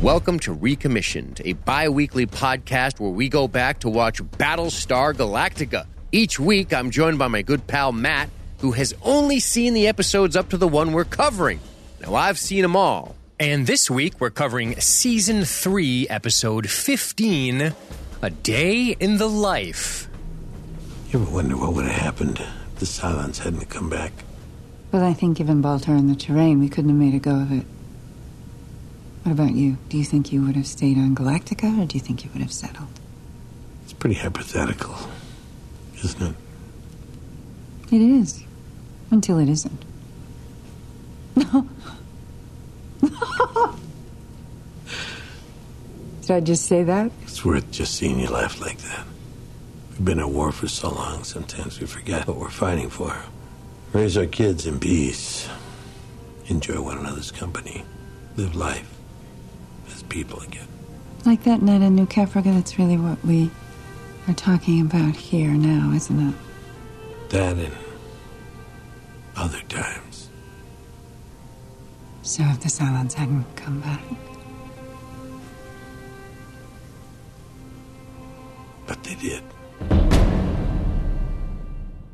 Welcome to Recommissioned, a bi weekly podcast where we go back to watch Battlestar Galactica. Each week, I'm joined by my good pal Matt, who has only seen the episodes up to the one we're covering. Now, I've seen them all. And this week, we're covering season 3, episode 15 A Day in the Life. You ever wonder what would have happened if the Cylons hadn't come back? Well, I think given Baltar and the terrain, we couldn't have made a go of it. What about you? Do you think you would have stayed on Galactica, or do you think you would have settled? It's pretty hypothetical, isn't it? It is. Until it isn't. Did I just say that? It's worth just seeing you laugh like that. We've been at war for so long, sometimes we forget what we're fighting for. Raise our kids in peace. Enjoy one another's company. Live life people again. Like that night in New Caprica, that's really what we are talking about here now, isn't it? That and other times. So if the Cylons hadn't come back. But they did.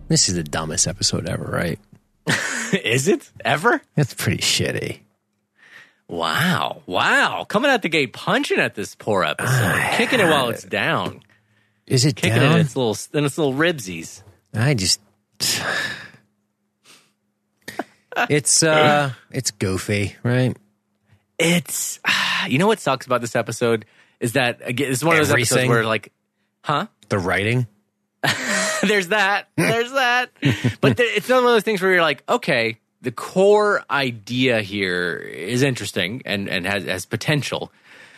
This is the dumbest episode ever, right? Is it ever? It's pretty shitty. Wow, wow! Coming out the gate punching at this poor episode, kicking it while it's down, Is it kicking down? it in its little in its little ribsies. I just It's uh it's goofy, right? It's you know what sucks about this episode is that again it's one of those episodes Everything. where like, huh? The writing. there's that. There's that. But th- it's one of those things where you're like, okay, the core idea here is interesting and, and has, has potential.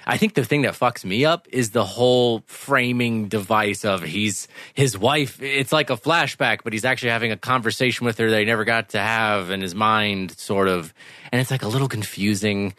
I think the thing that fucks me up is the whole framing device of he's his wife. It's like a flashback, but he's actually having a conversation with her that he never got to have in his mind, sort of. And it's like a little confusing.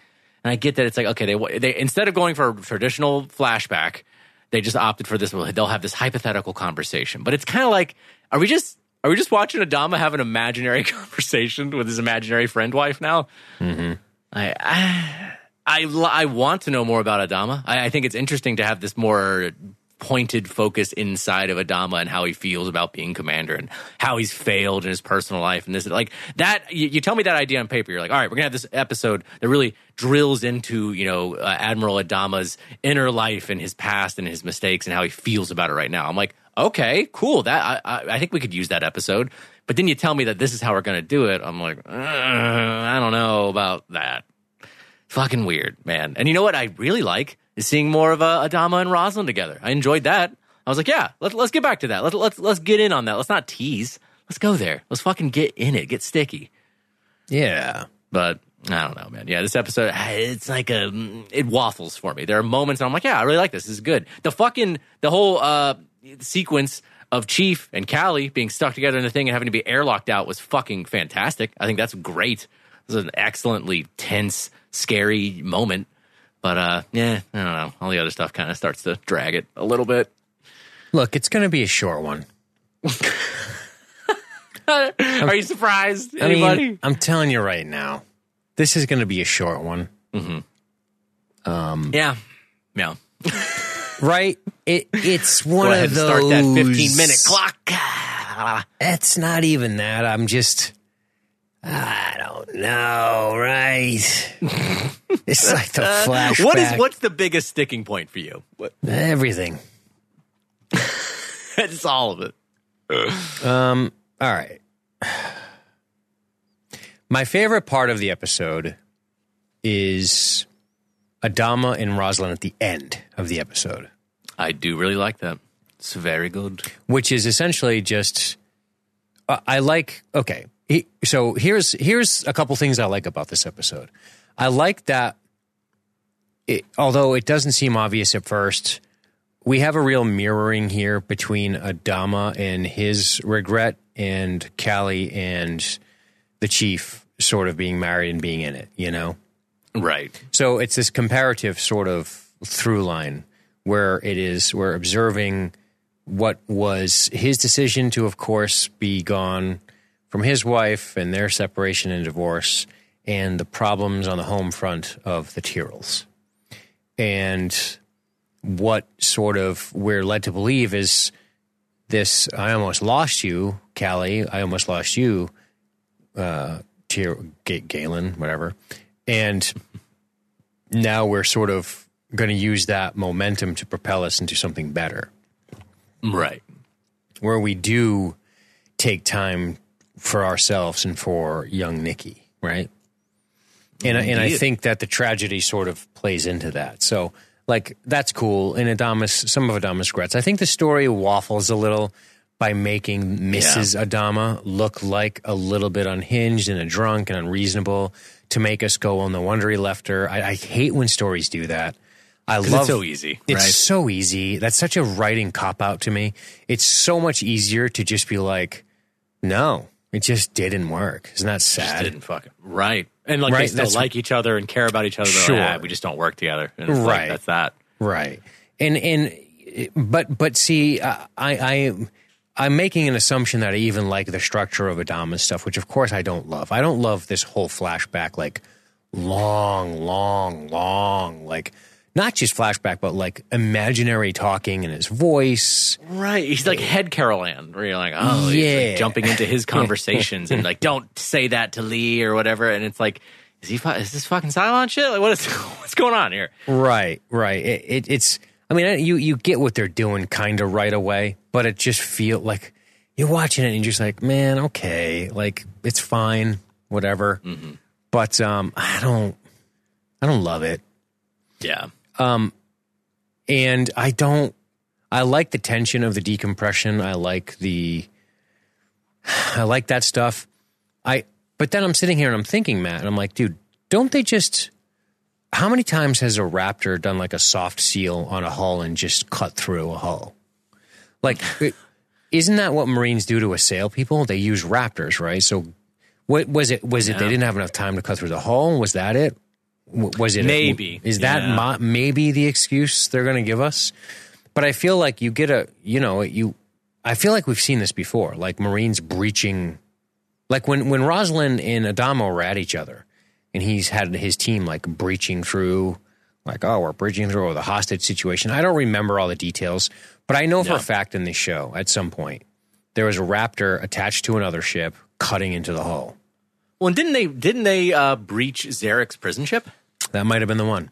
And I get that it's like okay, they they instead of going for a traditional flashback, they just opted for this. They'll have this hypothetical conversation, but it's kind of like, are we just are we just watching Adama have an imaginary conversation with his imaginary friend wife now? Mm-hmm. I, I I I want to know more about Adama. I, I think it's interesting to have this more pointed focus inside of Adama and how he feels about being commander and how he's failed in his personal life and this like that you, you tell me that idea on paper you're like all right we're gonna have this episode that really drills into you know uh, Admiral Adama's inner life and his past and his mistakes and how he feels about it right now I'm like okay cool that I, I, I think we could use that episode but then you tell me that this is how we're gonna do it I'm like uh, I don't know about that fucking weird, man. And you know what I really like is seeing more of uh, Adama and Roslin together. I enjoyed that. I was like, yeah, let's let's get back to that. Let's let's let's get in on that. Let's not tease. Let's go there. Let's fucking get in it. Get sticky. Yeah. But I don't know, man. Yeah, this episode, it's like a it waffles for me. There are moments I'm like, yeah, I really like this. This is good. The fucking the whole uh sequence of Chief and Callie being stuck together in the thing and having to be airlocked out was fucking fantastic. I think that's great. This is an excellently tense, scary moment. But uh yeah, I don't know. All the other stuff kind of starts to drag it a little bit. Look, it's going to be a short one. Are you surprised? I mean, Anybody? I'm telling you right now. This is going to be a short one. yeah. Yeah. Right? It it's one Go ahead of and those start that 15 minute clock. It's not even that. I'm just I don't know, right? it's like the flashback. What is what's the biggest sticking point for you? What, everything. it's all of it. Um, all right. My favorite part of the episode is Adama and Roslin at the end of the episode, I do really like that. It's very good. which is essentially just uh, I like okay. He, so here's here's a couple things I like about this episode. I like that it, although it doesn't seem obvious at first, we have a real mirroring here between Adama and his regret and Callie and the chief sort of being married and being in it, you know? Right. So it's this comparative sort of through line where it is we're observing what was his decision to, of course, be gone from his wife and their separation and divorce, and the problems on the home front of the Tyrols. and what sort of we're led to believe is this I almost lost you, Callie. I almost lost you, uh, Tyr- Galen, whatever. And now we're sort of going to use that momentum to propel us into something better, Right. where we do take time for ourselves and for young Nikki, right? And I- and I think that the tragedy sort of plays into that. So like that's cool. And Adamas, some of Adamas regrets. I think the story waffles a little by making Mrs. Adama look like a little bit unhinged and a drunk and unreasonable to make us go, well, no wonder he left her. I, I hate when stories do that. I love it's so easy, It's right? so easy. That's such a writing cop out to me. It's so much easier to just be like, no, it just didn't work. Isn't that Just sad? didn't fucking right. And like Right, they still that's- like each other and care about each other. Sure. like, ah, we just don't work together. And it's like, Right. that's that. Right. And and but but see, I I I'm making an assumption that I even like the structure of Adama's stuff, which of course I don't love. I don't love this whole flashback, like long, long, long, like not just flashback, but like imaginary talking in his voice. Right. He's like head Carolanne, where you're like, oh, he's Yeah. like jumping into his conversations and like, don't say that to Lee or whatever. And it's like, is he? Is this fucking Cylon shit? Like, what is what's going on here? Right, right. It, it, it's. I mean, you you get what they're doing kind of right away, but it just feel like you're watching it and you're just like, man, okay, like it's fine, whatever. But um, I don't, I don't love it, Yeah. Um, and I don't. I like the tension of the decompression. I like the. I like that stuff. I. But then I'm sitting here and I'm thinking, Matt, and I'm like, dude, don't they just? How many times has a raptor done like a soft seal on a hull and just cut through a hull? Like, isn't that what Marines do to assail people? They use raptors, right? So, what was it? Was it they didn't have enough time to cut through the hull? Was that it? Was it Maybe, Is that yeah. maybe the excuse they're going to give us? But I feel like you get a, you know, you. I feel like we've seen this before, like Marines breaching, like when when Roslyn and Adama were at each other, and he's had his team like breaching through, like oh we're breaching through the hostage situation. I don't remember all the details, but I know for a fact in this show at some point there was a Raptor attached to another ship cutting into the hull. Well, and didn't they didn't they uh, breach Zarek's prison ship? That might have been the one.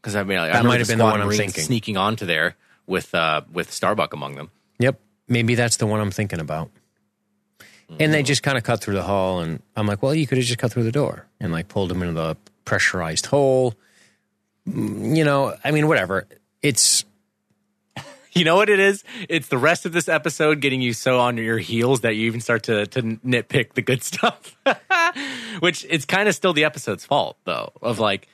Because I mean, like, I That remember might have been the one I'm thinking. Sneaking onto there with uh, with Starbuck among them. Yep. Maybe that's the one I'm thinking about. And they just kind of cut through the hull, and I'm like, well, you could have just cut through the door and like pulled him into the pressurized hole. Mm, You know, I mean, whatever. It's You know what it is? It's the rest of this episode getting you so on your heels that you even start to to nitpick the good stuff. Which it's kind of still the episode's fault, though, of like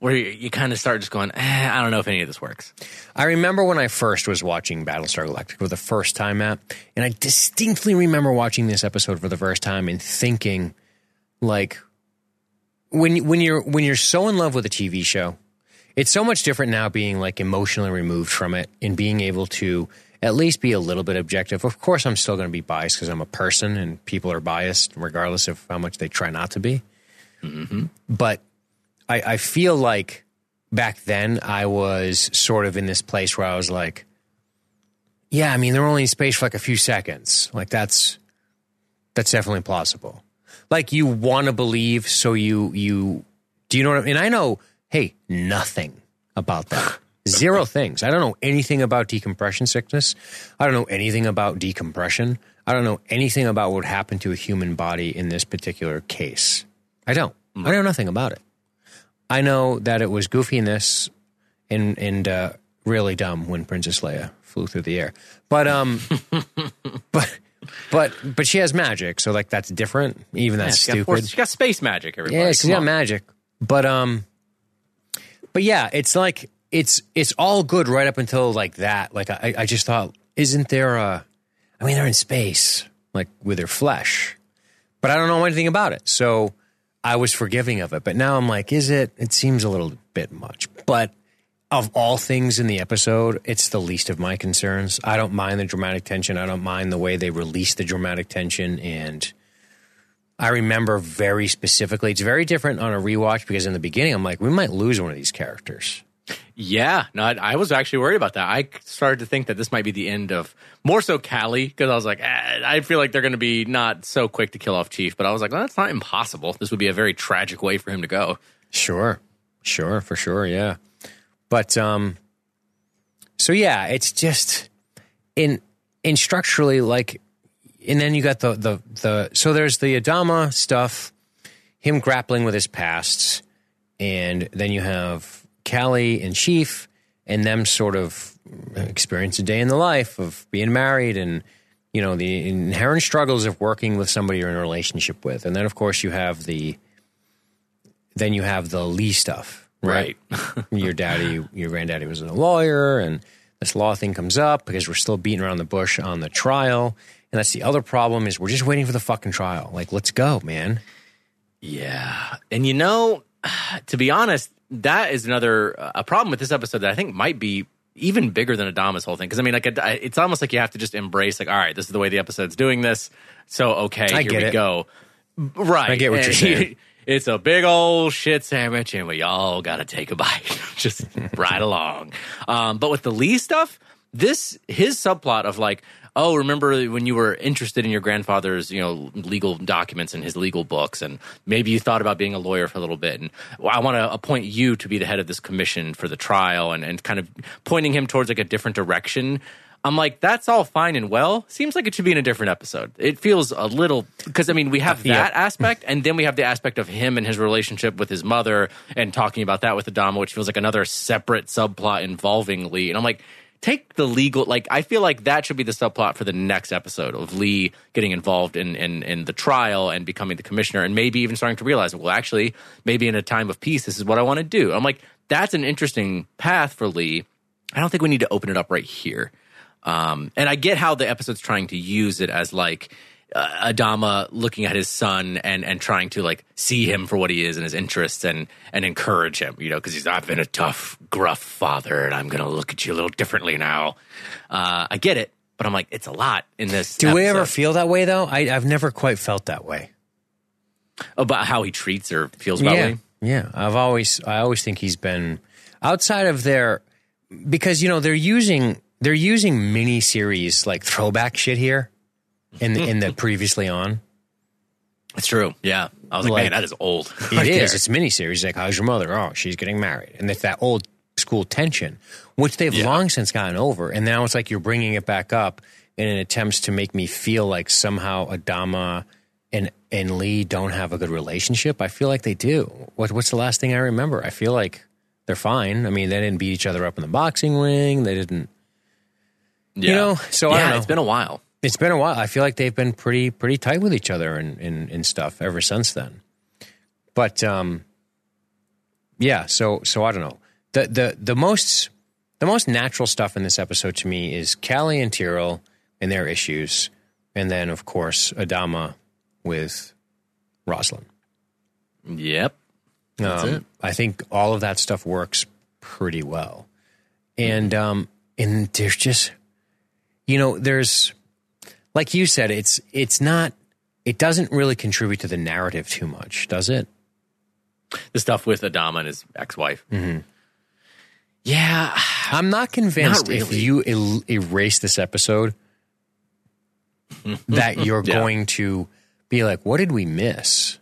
where you, you kind of start just going, eh, I don't know if any of this works. I remember when I first was watching Battlestar Galactica for the first time, Matt, and I distinctly remember watching this episode for the first time and thinking, like, when when you're when you're so in love with a TV show, it's so much different now being like emotionally removed from it and being able to at least be a little bit objective. Of course, I'm still going to be biased because I'm a person and people are biased regardless of how much they try not to be. Mm-hmm. But I, I feel like back then I was sort of in this place where I was like, yeah, I mean, they're only in space for like a few seconds. Like that's that's definitely plausible. Like you want to believe, so you you do you know what I mean? And I know, hey, nothing about that. Zero things. I don't know anything about decompression sickness. I don't know anything about decompression. I don't know anything about what happened to a human body in this particular case. I don't. I know nothing about it. I know that it was goofiness and and uh, really dumb when Princess Leia flew through the air. But um, but but but she has magic, so like that's different. Even that's She got, stupid. force- she got space magic, everybody. Yeah, she's Come got magic. But um, but yeah, it's like it's it's all good right up until like that. Like I I just thought, isn't there a? I mean, they're in space, like with their flesh, but I don't know anything about it, so I was forgiving of it. But now I'm like, is it? It seems a little bit much, but. Of all things in the episode, it's the least of my concerns. I don't mind the dramatic tension. I don't mind the way they release the dramatic tension and I remember very specifically. It's very different on a rewatch because in the beginning, I'm like, we might lose one of these characters. Yeah, no, I, I was actually worried about that. I started to think that this might be the end of more so Callie because I was like, eh, I feel like they're going to be not so quick to kill off Chief, but I was like, well, that's not impossible. This would be a very tragic way for him to go. Sure, sure, for sure, yeah. But um, so yeah, it's just in in structurally like, and then you got the the the so there's the Adama stuff, him grappling with his pasts, and then you have Callie and Chief, and them sort of experience a day in the life of being married and you know the inherent struggles of working with somebody you're in a relationship with, and then of course you have the then you have the Lee stuff, right? your daddy, your granddaddy was a lawyer, and this law thing comes up because we're still beating around the bush on the trial. And that's the other problem is we're just waiting for the fucking trial. Like, let's go, man. Yeah. And you know, to be honest, that is another a problem with this episode that I think might be even bigger than Adama's whole thing. Because I mean, like, it's almost like you have to just embrace, like, all right, this is the way the episode's doing this. So okay, I here we it. go. Right. I get what you're saying. it's a big old shit sandwich and we all got to take a bite just right along um, but with the lee stuff this his subplot of like oh remember when you were interested in your grandfather's you know legal documents and his legal books and maybe you thought about being a lawyer for a little bit and well, i want to appoint you to be the head of this commission for the trial and, and kind of pointing him towards like a different direction I'm like, that's all fine and well. Seems like it should be in a different episode. It feels a little because I mean we have uh, that yeah. aspect, and then we have the aspect of him and his relationship with his mother, and talking about that with Adama, which feels like another separate subplot involving Lee. And I'm like, take the legal like I feel like that should be the subplot for the next episode of Lee getting involved in in, in the trial and becoming the commissioner, and maybe even starting to realize, well, actually, maybe in a time of peace, this is what I want to do. I'm like, that's an interesting path for Lee. I don't think we need to open it up right here. Um, and I get how the episode's trying to use it as like uh, Adama looking at his son and and trying to like see him for what he is and his interests and and encourage him, you know, because he's I've been a tough, gruff father, and I'm gonna look at you a little differently now. Uh, I get it, but I'm like, it's a lot in this. Do episode. we ever feel that way though? I, I've never quite felt that way about how he treats or feels about yeah. me. Yeah, I've always I always think he's been outside of their because you know they're using they're using mini series like throwback shit here in the, in the previously on. It's true. Yeah. I was like, like man, that is old. It is. It's mini series. Like, how's your mother? Oh, she's getting married. And it's that old school tension, which they've yeah. long since gotten over. And now it's like you're bringing it back up in an attempt to make me feel like somehow Adama and and Lee don't have a good relationship. I feel like they do. What, what's the last thing I remember? I feel like they're fine. I mean, they didn't beat each other up in the boxing ring. They didn't yeah. You know, so yeah, I don't know. It's been a while. It's been a while. I feel like they've been pretty pretty tight with each other and and, and stuff ever since then. But um, yeah. So so I don't know. The the the most the most natural stuff in this episode to me is Callie and Tyrol and their issues, and then of course Adama with Roslin. Yep. Um, I think all of that stuff works pretty well, and um, and there's just you know, there's like you said, it's it's not it doesn't really contribute to the narrative too much, does it? The stuff with Adama and his ex-wife. Mm-hmm. Yeah, I'm not convinced not really. if you el- erase this episode that you're yeah. going to be like, "What did we miss?"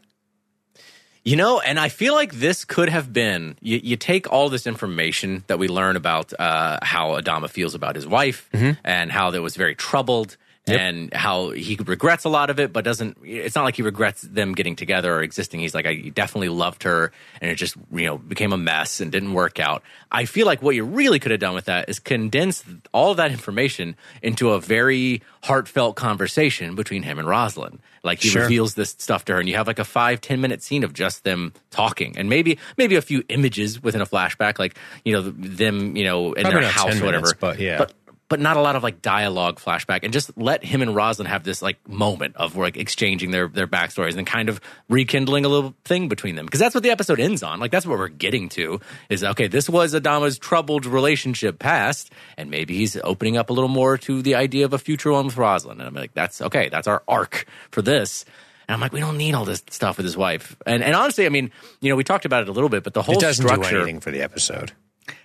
You know, and I feel like this could have been you, you take all this information that we learn about uh, how Adama feels about his wife mm-hmm. and how that was very troubled Yep. and how he regrets a lot of it, but doesn't. It's not like he regrets them getting together or existing. He's like, I definitely loved her, and it just you know became a mess and didn't work out. I feel like what you really could have done with that is condense all of that information into a very heartfelt conversation between him and Roslin. Like he sure. reveals this stuff to her, and you have like a five ten minute scene of just them talking, and maybe maybe a few images within a flashback, like you know them you know in Probably their house or whatever. Minutes, but yeah, but but not a lot of like dialogue flashback and just let him and Roslin have this like moment of like exchanging their their backstories and kind of rekindling a little thing between them because that's what the episode ends on like that's what we're getting to is okay this was Adama's troubled relationship past and maybe he's opening up a little more to the idea of a future one with Roslin and I'm like that's okay that's our arc for this and I'm like, we don't need all this stuff with his wife. And and honestly, I mean, you know, we talked about it a little bit, but the whole it doesn't structure do anything for the episode.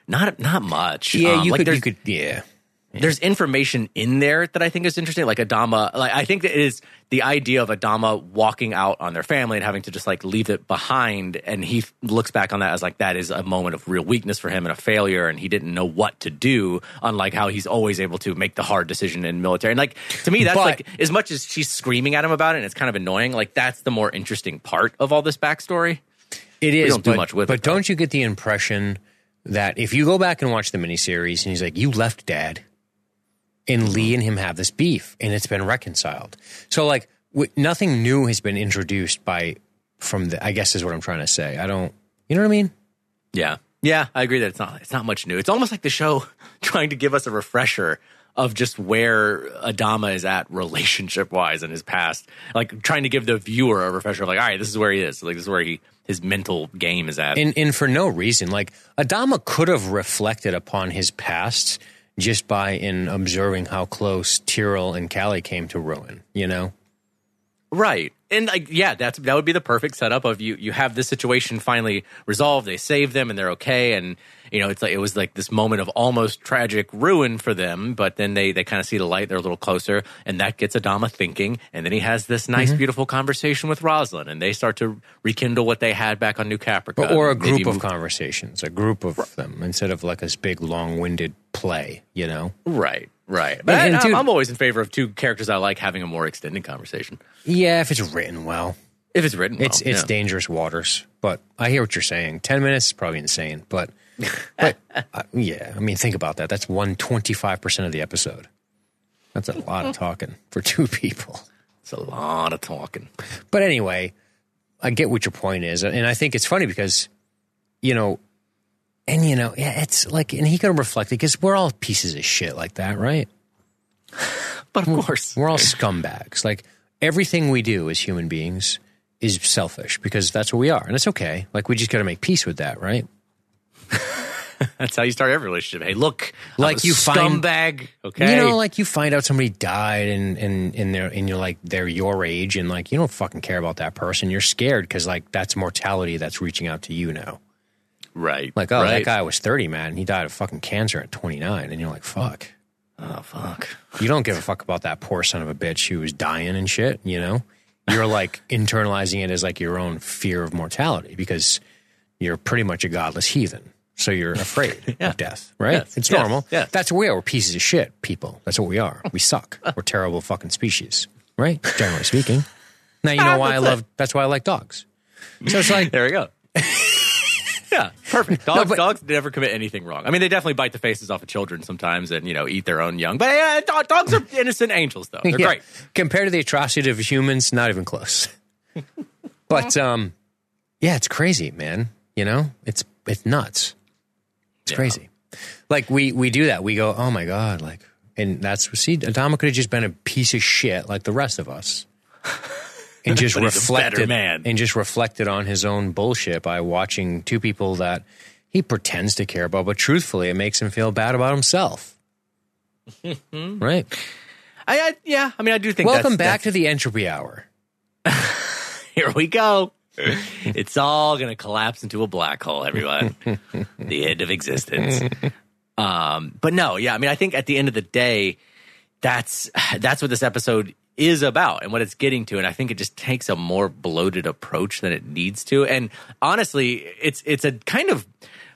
Not not much. Yeah, Um, you like could. You could. Yeah. There's information in there that I think is interesting. Like Adama, like I think that it is the idea of Adama walking out on their family and having to just like leave it behind. And he looks back on that as like that is a moment of real weakness for him and a failure, and he didn't know what to do. Unlike how he's always able to make the hard decision in military. And like to me, that's But- like as much as she's screaming at him about it, and it's kind of annoying. Like that's the more interesting part of all this backstory. It is, don't do but, much with but it, though. don't you get the impression that if you go back and watch the miniseries and he's like, "You left Dad," and Lee and him have this beef, and it's been reconciled. So like, w- nothing new has been introduced by from the. I guess is what I'm trying to say. I don't. You know what I mean? Yeah. Yeah, I agree that it's not it's not much new. It's almost like the show trying to give us a refresher of just where Adama is at relationship wise in his past. Like trying to give the viewer a refresher of like, all right, this is where he is. Like this is where he his mental game is at. and and for no reason. Like Adama could have reflected upon his past just by in observing how close Tyrol and Callie came to ruin. You know, Right. And like yeah, that's that would be the perfect setup of you you have this situation finally resolved, they save them and they're okay and you know, it's like it was like this moment of almost tragic ruin for them, but then they they kind of see the light, they're a little closer, and that gets Adama thinking, and then he has this nice, Mm-hmm. beautiful conversation with Roslin, and they start to rekindle what they had back on New Caprica. or a group of conversations, a group of them instead of like this big long-winded play. You know? Right, right. But And- and I, dude- I'm always in favor of two characters I like having a more extended conversation. Yeah, if it's written well. If it's written well. It's it's yeah. dangerous waters, but I hear what you're saying. Ten minutes is probably insane, but but uh, yeah, I mean, think about that. That's one twenty five percent of the episode. That's a lot of talking for two people. It's a lot of talking. But anyway, I get what your point is, and I think it's funny because you know, and you know, yeah, it's like, and he could have reflected because we're all pieces of shit like that, right? But of course. We're all scumbags. Like everything we do as human beings is selfish because that's what we are, and it's okay. Like we just got to make peace with that, right? That's how you start every relationship. Hey, look, Like you find- scumbag. Okay, You know, like you find out somebody died and and and they're and you're like they're your age and like you don't fucking care about that person. You're scared because like that's mortality that's reaching out to you now. right? Like oh right. that guy was 30 man and he died of fucking cancer at 29 and you're like fuck. Oh fuck. You don't give a fuck about that poor son of a bitch who was dying and shit. You know, you're like internalizing it as like your own fear of mortality because you're pretty much a godless heathen. So you're afraid of death, right? Yes. It's Yes. normal. Yes. That's what we are. We're pieces of shit, people. That's what we are. We suck. We're terrible fucking species, right? Generally speaking. Now you know why I love. That's why I like dogs. So it's like There we go. yeah, perfect. Dogs, but- dogs never commit anything wrong. I mean, they definitely bite the faces off of children sometimes, and you know, eat their own young. But yeah, do- dogs are innocent angels, though. They're Yeah. great. compared to the atrocity of humans. Not even close. but um, yeah, it's crazy, man. You know, it's it's nuts. It's crazy. Like we we do that. We go, oh my god, like, and that's what. see, Adama could have just been a piece of shit like the rest of us, and just But he's a better reflected man. and just reflected on his own bullshit by watching two people that he pretends to care about, but truthfully, it makes him feel bad about himself. right. I, I yeah. I mean, I do think. Welcome that's, back to the entropy hour. here we go. it's all going to collapse into a black hole, everyone. the end of existence. Um, but no, yeah. I mean, I think at the end of the day, that's that's what this episode is about and what it's getting to and i think it just takes a more bloated approach than it needs to and honestly it's it's a kind of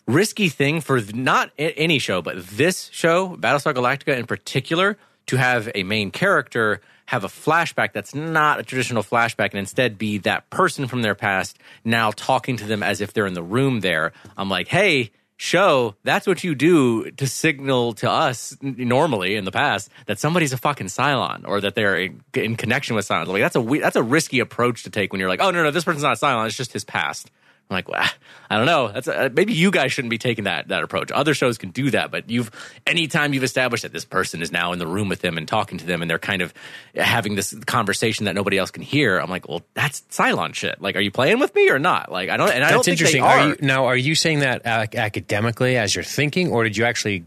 risky thing for not any show but this show battlestar galactica in particular to have a main character have a flashback that's not a traditional flashback and instead be that person from their past now talking to them as if they're in the room there i'm like hey show that's what you do to signal to us normally in the past that somebody's a fucking Cylon or that they're in, in connection with Cylons. Like that's a that's a risky approach to take when you're like, oh no no, this person's not a Cylon, it's just his past. I'm like, well, I don't know. That's a, maybe you guys shouldn't be taking that that approach. Other shows can do that, but you've anytime you've established that this person is now in the room with them and talking to them, and they're kind of having this conversation that nobody else can hear. I'm like, well, that's Cylon shit. Like, are you playing with me or not? Like, I don't. And I don't That's they interesting. are. Are you, now, are you saying that ac- academically as you're thinking, or did you actually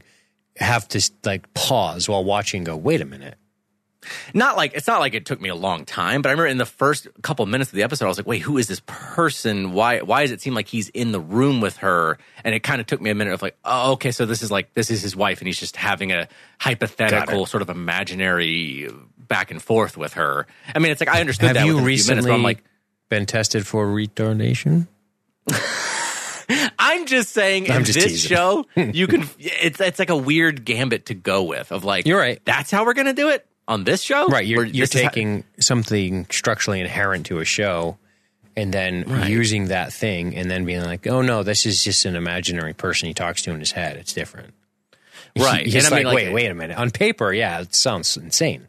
have to like pause while watching? and Go, wait a minute. Not like it's not like it took me a long time, but I remember in the first couple minutes of the episode, I was like, "Wait, who is this person? Why? Why does it seem like he's in the room with her?" And it kind of took me a minute of like, "Oh, okay, so this is like this is his wife, and he's just having a hypothetical sort of imaginary back and forth with her." I mean, it's like I understood Have that you within a few recently minutes, I'm like, been tested for retardation? I'm just saying I'm in just this teasing. show, you can. It's it's like a weird gambit to go with of like, You're right. That's how we're gonna do it on this show, Right, you're you're this is how- taking something structurally inherent to a show and then Right. using that thing and then being like, "Oh no, this is just an imaginary person he talks to in his head. It's different." Right. He's And I like, mean, like- "Wait, wait a minute. On paper, yeah, it sounds insane."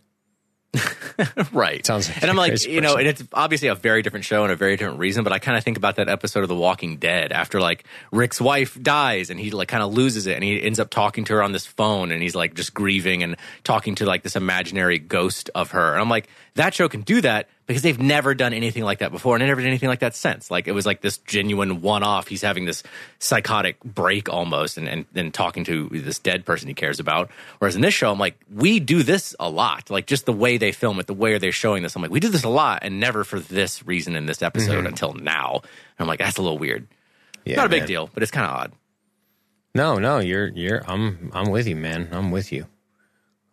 right Sounds like and i'm like you know person. and it's obviously a very different show and a very different reason but i kind of think about that episode of the walking dead after like rick's wife dies and he like kind of loses it and he ends up talking to her on this phone and he's like just grieving and talking to like this imaginary ghost of her and i'm like that show can do that because they've never done anything like that before and they never did anything like that since like it was like this genuine one-off he's having this psychotic break almost and, and then talking to this dead person he cares about whereas in this show i'm like we do this a lot like just the way they film it the way they're showing this i'm like we do this a lot and never for this reason in this episode until now and i'm like that's a little weird Yeah, not a big man. deal but it's kind of odd No, no, you're you're I'm I'm with you, man. I'm with you.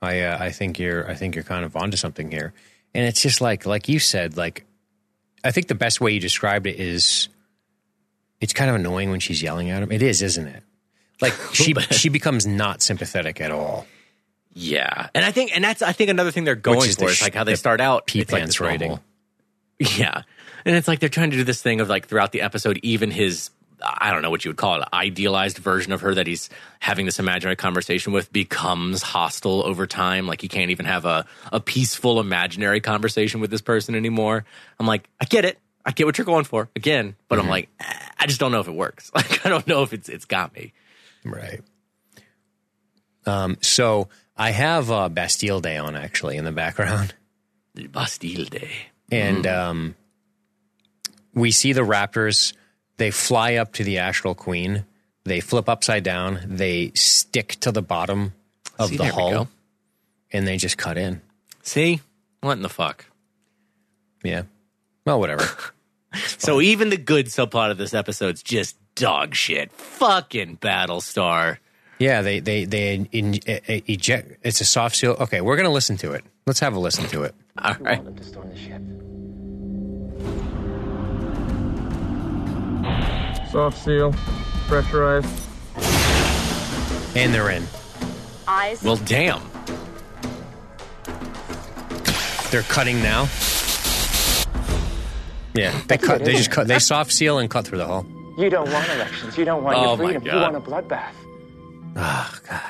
I uh, I think you're I think you're kind of onto something here. And it's just like like you said, like I think the best way you described it is it's kind of annoying when she's yelling at him. It is, isn't it? Like she she becomes not sympathetic at all. yeah and i think and that's i think another thing they're going is for the is like how they the start out pee it's like this writing. Yeah. And it's like they're trying to do this thing of like throughout the episode, even his, I don't know what you would call it, idealized version of her that he's having this imaginary conversation with becomes hostile over time. Like he can't even have a, a peaceful imaginary conversation with this person anymore. I'm like, I get it. I get what you're going for again, but I'm like, I just don't know if it works. Like, I don't know if it's, it's got me. Right. Um so I have uh, Bastille Day on actually in the background. Bastille Day. and um, we see the raptors. They fly up to the astral queen. They flip upside down. They stick to the bottom of See, the there we hull, go. and they just cut in. See? What in the fuck? Yeah. Well, whatever. So even the good subplot of this episode's just dog shit. Fucking Battlestar. yeah. They they they in, e- eject. It's a soft seal. Okay, we're gonna listen to it. Let's have a listen to it. All right. them to storm the ship. Soft seal, pressurized. And they're in. Eyes. Well, damn. They're cutting now. Yeah, they cut. They just cut. They soft seal and cut through the hull. You don't want elections. You don't want Oh, your freedom. You want a bloodbath. Oh God.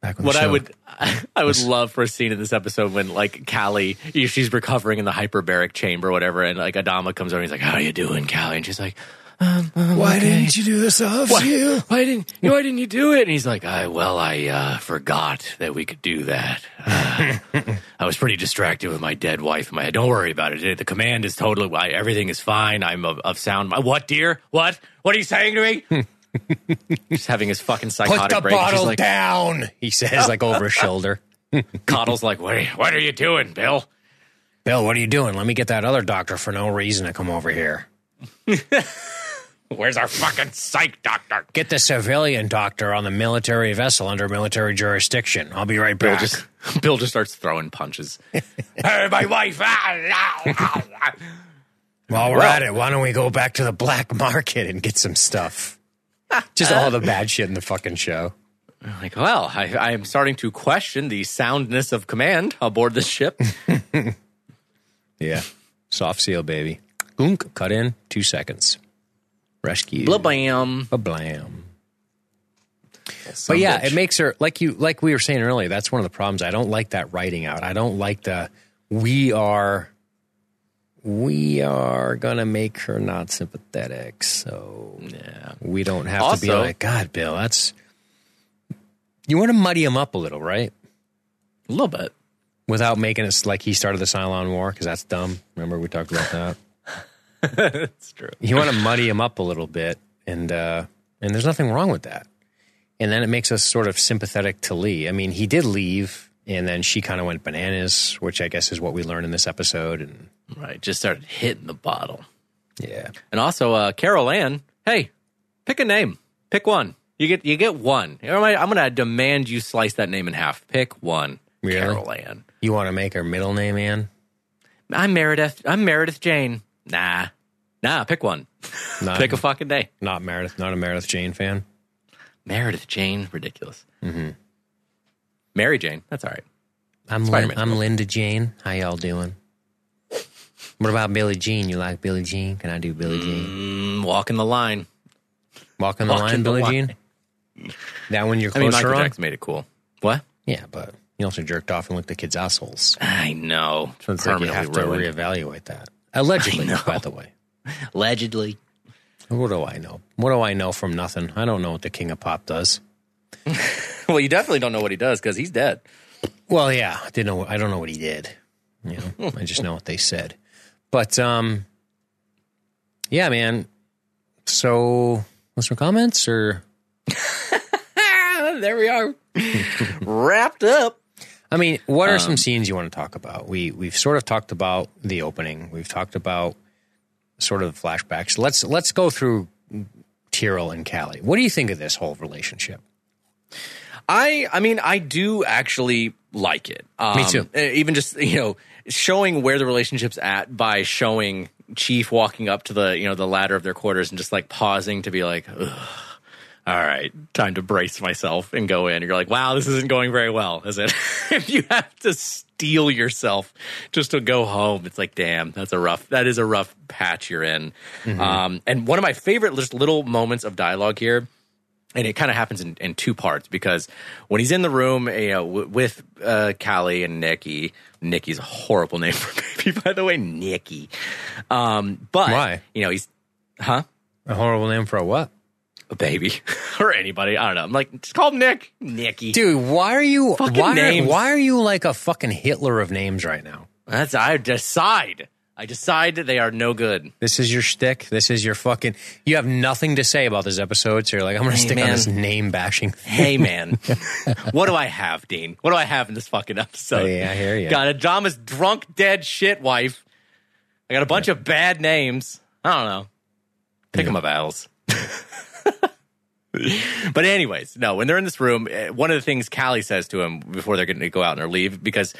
Back when the What I would, I would love for a scene in this episode when like Callie, she's recovering in the hyperbaric chamber, or whatever, and like Adama comes over, and he's like, "How are you doing, Callie?" And she's like, Why didn't you do this soft "Why, seal? why didn't, you? why didn't you do it?" And he's like, "I well, I uh, forgot that we could do that. Uh, I was pretty distracted with my dead wife in my head. Don't worry about it. The command is totally, I, everything is fine. I'm of, of sound. mind. What, dear? What? What are you saying to me?" Just having his fucking psychotic Put the break. bottle like, down. He says, like over his shoulder. Cottle's like, what you, what are you doing, Bill? Bill, what are you doing? Let me get that other doctor for no reason to come over here. Where's our fucking psych doctor? Get the civilian doctor on the military vessel under military jurisdiction. I'll be right Bill back. just Bill just starts throwing punches. hey, my wife! Ah, ah, ah. While we're Well- at it, why don't we go back to the black market and get some stuff? Just all the bad shit in the fucking show. like, well, I, I am starting to question the soundness of command aboard this ship. Yeah. Soft seal, baby. Gunk, cut in, two seconds. Rescue. Blah bam. Blam. But yeah, it makes her like you like we were saying earlier. That's one of the problems. I don't like that writing out. I don't like the we are we are gonna make her not sympathetic. So Yeah. we don't have to be Also- like God, Bill. That's you want to muddy him up a little, right? A little bit. Without making it like he started the Cylon War because that's dumb. Remember we talked about that. That's true. you want to muddy him up a little bit, and uh, and there's nothing wrong with that. And then it makes us sort of sympathetic to Lee. I mean, he did leave and then she kind of went bananas, which I guess is what we learned in this episode. And Right. Just started hitting the bottle. yeah, And also, uh, Carol Ann, hey, pick a name. Pick one. You get you get one. I'm going to demand you slice that name in half. Pick one. Really? Carol Ann. you want to make her middle name Anne? I'm Meredith. I'm Meredith Jane. Nah. Nah, pick one. Not, Pick a fucking day. not Meredith, not a Meredith Jane fan. Meredith Jane, ridiculous. Mm-hmm. Mary Jane, that's all right. I'm Lin- I'm Linda Jane. How y'all doing? What about Billie Jean? You like Billie Jean? Can I do Billie Jean? Mm, walking the line. Walking the walking line, Billie line. Jean. That one you're I mean, closer Michael on. Jackson made it cool. What? Yeah, but you also jerked off and licked the kids' assholes. I know. So it's like you have to ruined. reevaluate that. Allegedly, by the way. Allegedly. What do I know? What do I know from nothing? I don't know what the King of Pop does. Well, you definitely don't know what he does because he's dead. Well, yeah, I didn't know. I don't know what he did. You know, I just know what they said. But um, yeah, man. So, what's some comments or? There we are. Wrapped up. I mean, what are Um, some scenes you want to talk about? We we've sort of talked about the opening. We've talked about sort of the flashbacks. Let's let's go through Tyrol and Callie. What do you think of this whole relationship? I I mean I do actually like it. Um, Me too. uh, Even just you know showing where the relationship's at by showing Chief walking up to the you know the ladder of their quarters and just like pausing to be like, Ugh, all right, time to brace myself and go in. You're like, wow, this isn't going very well, is it? if you have to steel yourself just to go home, it's like, damn, that's a rough. That is a rough patch you're in. Um, and one of my favorite just little moments of dialogue here and it kind of happens in, in two parts because when he's in the room, you know, w- with uh, Callie and Nikki, Nikki's a horrible name for a baby, by the way, Nikki. Um, but Why? You know, he's huh, A horrible name for a what? A baby or anybody. I don't know. I'm like, just call him Nick, Nikki. Dude, why are you Fucking why, names. why are you like a fucking Hitler of names right now? That's I decide. I decide that they are no good. This is your shtick. This is your fucking. You have nothing to say about this episode, so you're like, I'm going to Hey, stick on this name bashing. thing. Hey man, what do I have, Dean? What do I have in this fucking episode? Oh, yeah, I hear you. Got a Adama's drunk, dead shit wife. I got a bunch of bad names. I don't know. Pick them up, Owls. but anyways, no. When they're in this room, eh, one of the things Callie says to him before they're going to go out their leave, because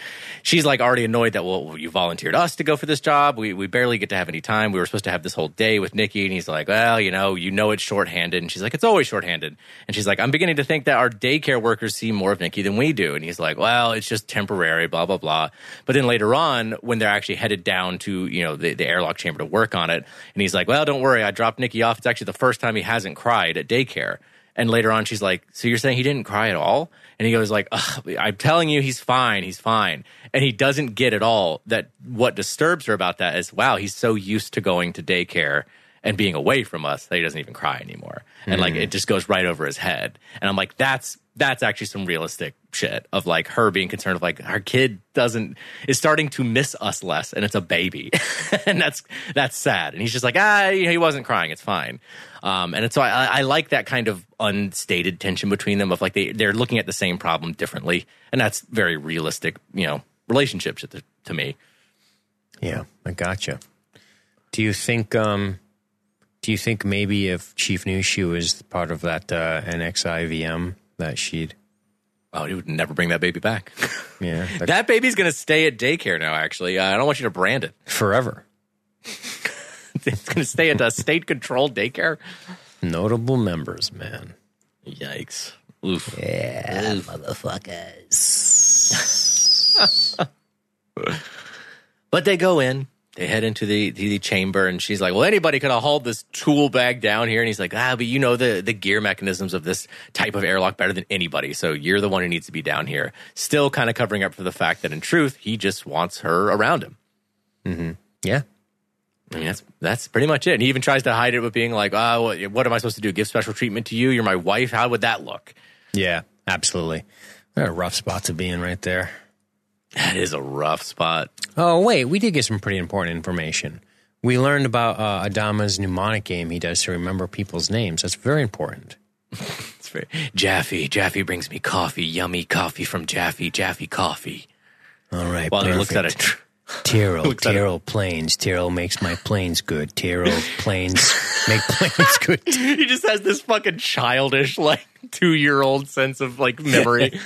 she's like already annoyed that well, you volunteered us to go for this job. We we barely get to have any time. We were supposed to have this whole day with Nikki, and he's like, well, you know, you know it's shorthanded, and she's like, it's always shorthanded, and she's like, I'm beginning to think that our daycare workers see more of Nikki than we do, and he's like, well, it's just temporary, blah blah blah. But then later on, when they're actually headed down to you know the, the airlock chamber to work on it, and he's like, well, don't worry, I dropped Nikki off. It's actually the first time he hasn't cried at daycare. And later on, she's like, "So you're saying he didn't cry at all?" And he goes like, "I'm telling you, he's fine. He's fine." And he doesn't get at all that what disturbs her about that is, wow, he's so used to going to daycare and being away from us that he doesn't even cry anymore. And like it just goes right over his head. And I'm like, that's that's actually some realistic shit of like her being concerned of like our kid doesn't is starting to miss us less and it's a baby and that's that's sad and he's just like ah you know, he wasn't crying it's fine um and so I, I like that kind of unstated tension between them of like they they're looking at the same problem differently and that's very realistic you know relationships to, to me Yeah, I gotcha. Do you think? um Do you think maybe if Chief knew she was part of that uh, NXIVM, that she'd oh he would never bring that baby back. Yeah that- that baby's gonna stay at daycare now actually. Uh, i don't want you to brand it. Forever. It's gonna stay at a state controlled daycare? Notable members, man. yikes. Oof. Yeah, motherfuckers. But they go in, they head into the, the, the chamber, and she's like, "Well, anybody could have hauled this tool bag down here." And he's like, "Ah, but you know the the gear mechanisms of this type of airlock better than anybody, so you're the one who needs to be down here." Still, kind of covering up for the fact that in truth, he just wants her around him. yeah, I mean, that's that's pretty much it. And he even tries to hide it with being like, "Oh, what, what am I supposed to do? Give special treatment to you? You're my wife. How would that look?" yeah, absolutely. What a rough spot to be in right there. That is a rough spot. Oh wait, we did get some pretty important information. We learned about uh, Adama's mnemonic game he does to remember people's names. That's very important. It's very Jaffe. Jaffe brings me coffee. Yummy coffee from Jaffe. Jaffe coffee. All right. While he looks at perfect. a tr- Tyrol, it. Tyrol planes. Tyrol makes my planes good. Tyrol planes make planes good. he just has this fucking childish, like two year old sense of like memory.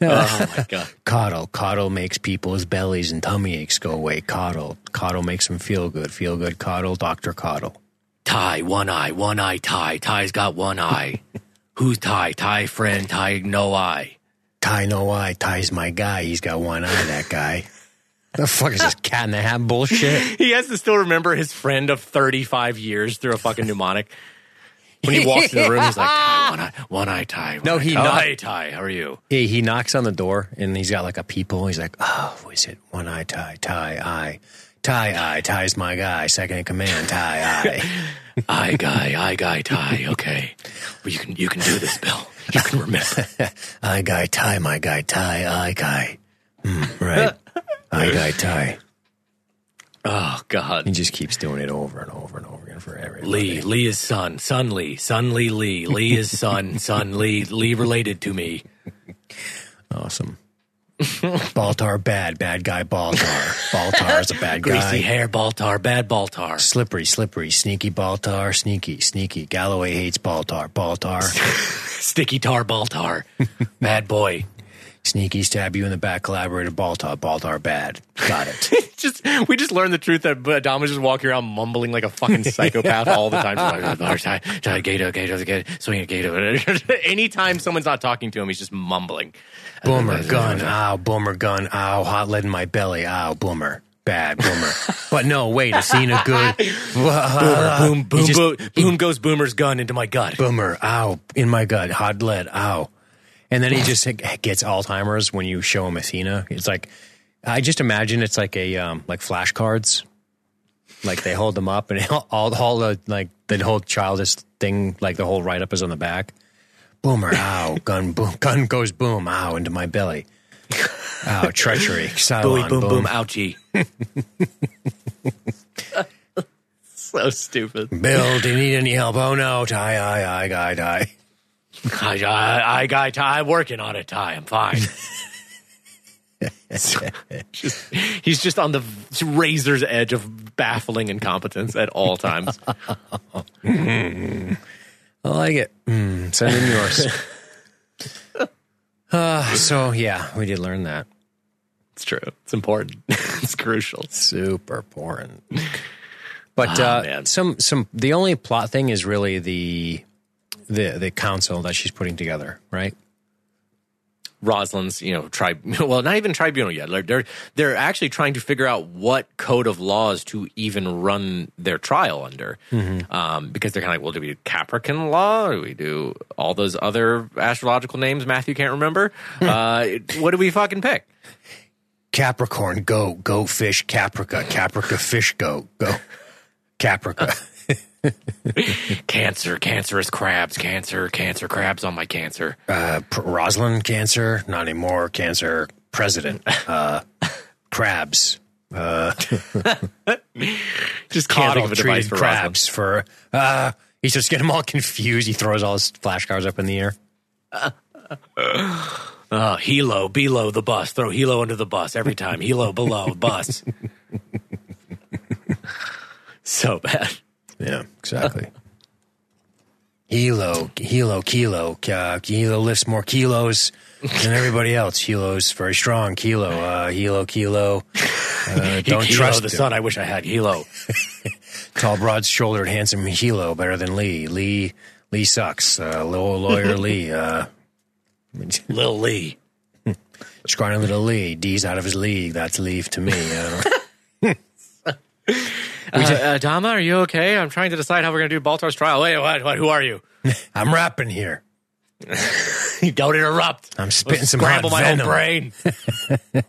Oh my god. Cottle. Cottle makes people's bellies and tummy aches go away. Cottle. Cottle makes them feel good. Feel good. Cottle. Dr. Cottle. Tigh, one eye, one eye, Tigh. Tigh's got one eye. Who's Tigh? Tigh friend, Tigh no eye. Tigh no eye. Tigh's my guy. He's got one eye, that guy. The fuck is this cat in the hat bullshit? He has to still remember his friend of 35 years through a fucking mnemonic. When he walks in the room, he's like, Tigh, one eye, one eye, Tigh. one No, eye, he Tigh. not- Hey, Tigh, how are you? He, he knocks on the door and he's got like a peephole. He's like, oh, what is it? One eye, Tigh, Tigh, eye. Tigh, eye, Tigh's my guy. Second in command, Tigh, eye. Eye guy, eye guy, Tigh. Okay, well, you can you can do this, Bill. You can remember. eye guy, Tigh, my guy, Tigh, eye guy. Hmm, right. eye guy, Tigh. Oh God. He just keeps doing it over and over and over again forever. Lee, Lee is son, son Lee, son Lee Lee. Lee is son, son Lee. Lee related to me. Awesome. Baltar bad, bad guy Baltar. Baltar is a bad guy. Greasy hair, Baltar, bad Baltar. Slippery, slippery, sneaky Baltar, sneaky, sneaky. Galloway hates Baltar. Baltar. Sticky tar, Baltar. Bad boy. Sneaky stab you in the back, collaborator Baltar. Baltar bad. Got it. just we just learned the truth that Adam is just walking around mumbling like a fucking psychopath all the time. Just like, "Tigh, Tigh, Gato, Gato, Gato, swing a Gato. Anytime someone's not talking to him, he's just mumbling. Boomer, gun, ow, boomer, gun, ow, hot lead in my belly, ow, boomer. Bad boomer. but no, wait, Athena good. Boomer, boom, boom, just- boom, boom goes Boomer's gun into my gut. Boomer, ow, in my gut, hot lead, ow. And then he just gets Alzheimer's when you show him Athena. It's like, I just imagine it's like a, um, like flashcards. Like they hold them up and all, all the, like the whole childish thing, like the whole write up is on the back. Boomer, ow, gun, boom, gun goes boom, ow, into my belly. Ow, treachery, Booey, Cylon, boom, boom, boom, ouchie. so stupid. Bill, do you need any help? Oh no, die, I, I, guy, die. I, I, I got working on it, Tigh. I'm fine. just, he's just on the razor's edge of baffling incompetence at all times. I like it. Mm, send in yours. uh, so yeah, we did learn that. It's true. It's important. it's crucial. Super important. But Oh, uh, some some the only plot thing is really the the the council that she's putting together, right? Roslin's, you know, tribe. Well, not even tribunal yet. They're, they're actually trying to figure out what code of laws to even run their trial under, um, because they're kind of like, well, do we do Capricorn law? Do we do all those other astrological names Matthew can't remember? uh, what do we fucking pick? Capricorn, go, go fish, Caprica, Caprica, fish, go, go, Caprica. Cancer, cancerous crabs, cancer, cancer crabs on my cancer. uh, P- Roslin, cancer, not anymore, cancer, president, uh, crabs, Just can't think of a device for Roslin. crabs for, uh, he's just getting them all confused. He throws all his flashcards up in the air. Uh, Helo, below the bus. Throw Helo under the bus every time. Helo below bus. so bad. Yeah, exactly. Helo, Helo, Kilo. Uh, Helo lifts more kilos than everybody else. Helo's very strong. Kilo, uh, Helo, Kilo. Uh, don't Helo, trust the him. son. I wish I had Helo. Tall, broad-shouldered, handsome Helo, better than Lee. Lee, Lee sucks. Uh, little lawyer Lee. Uh, Lil Lee. scrawny little Lee. Dee's out of his league. That's leave to me. Uh, Uh, uh, Dama, are you okay? I'm trying to decide how we're going to do Baltar's trial. Wait, what, what? Who are you? I'm rapping here. Don't interrupt. I'm spitting some Scramble hot my own venom. brain.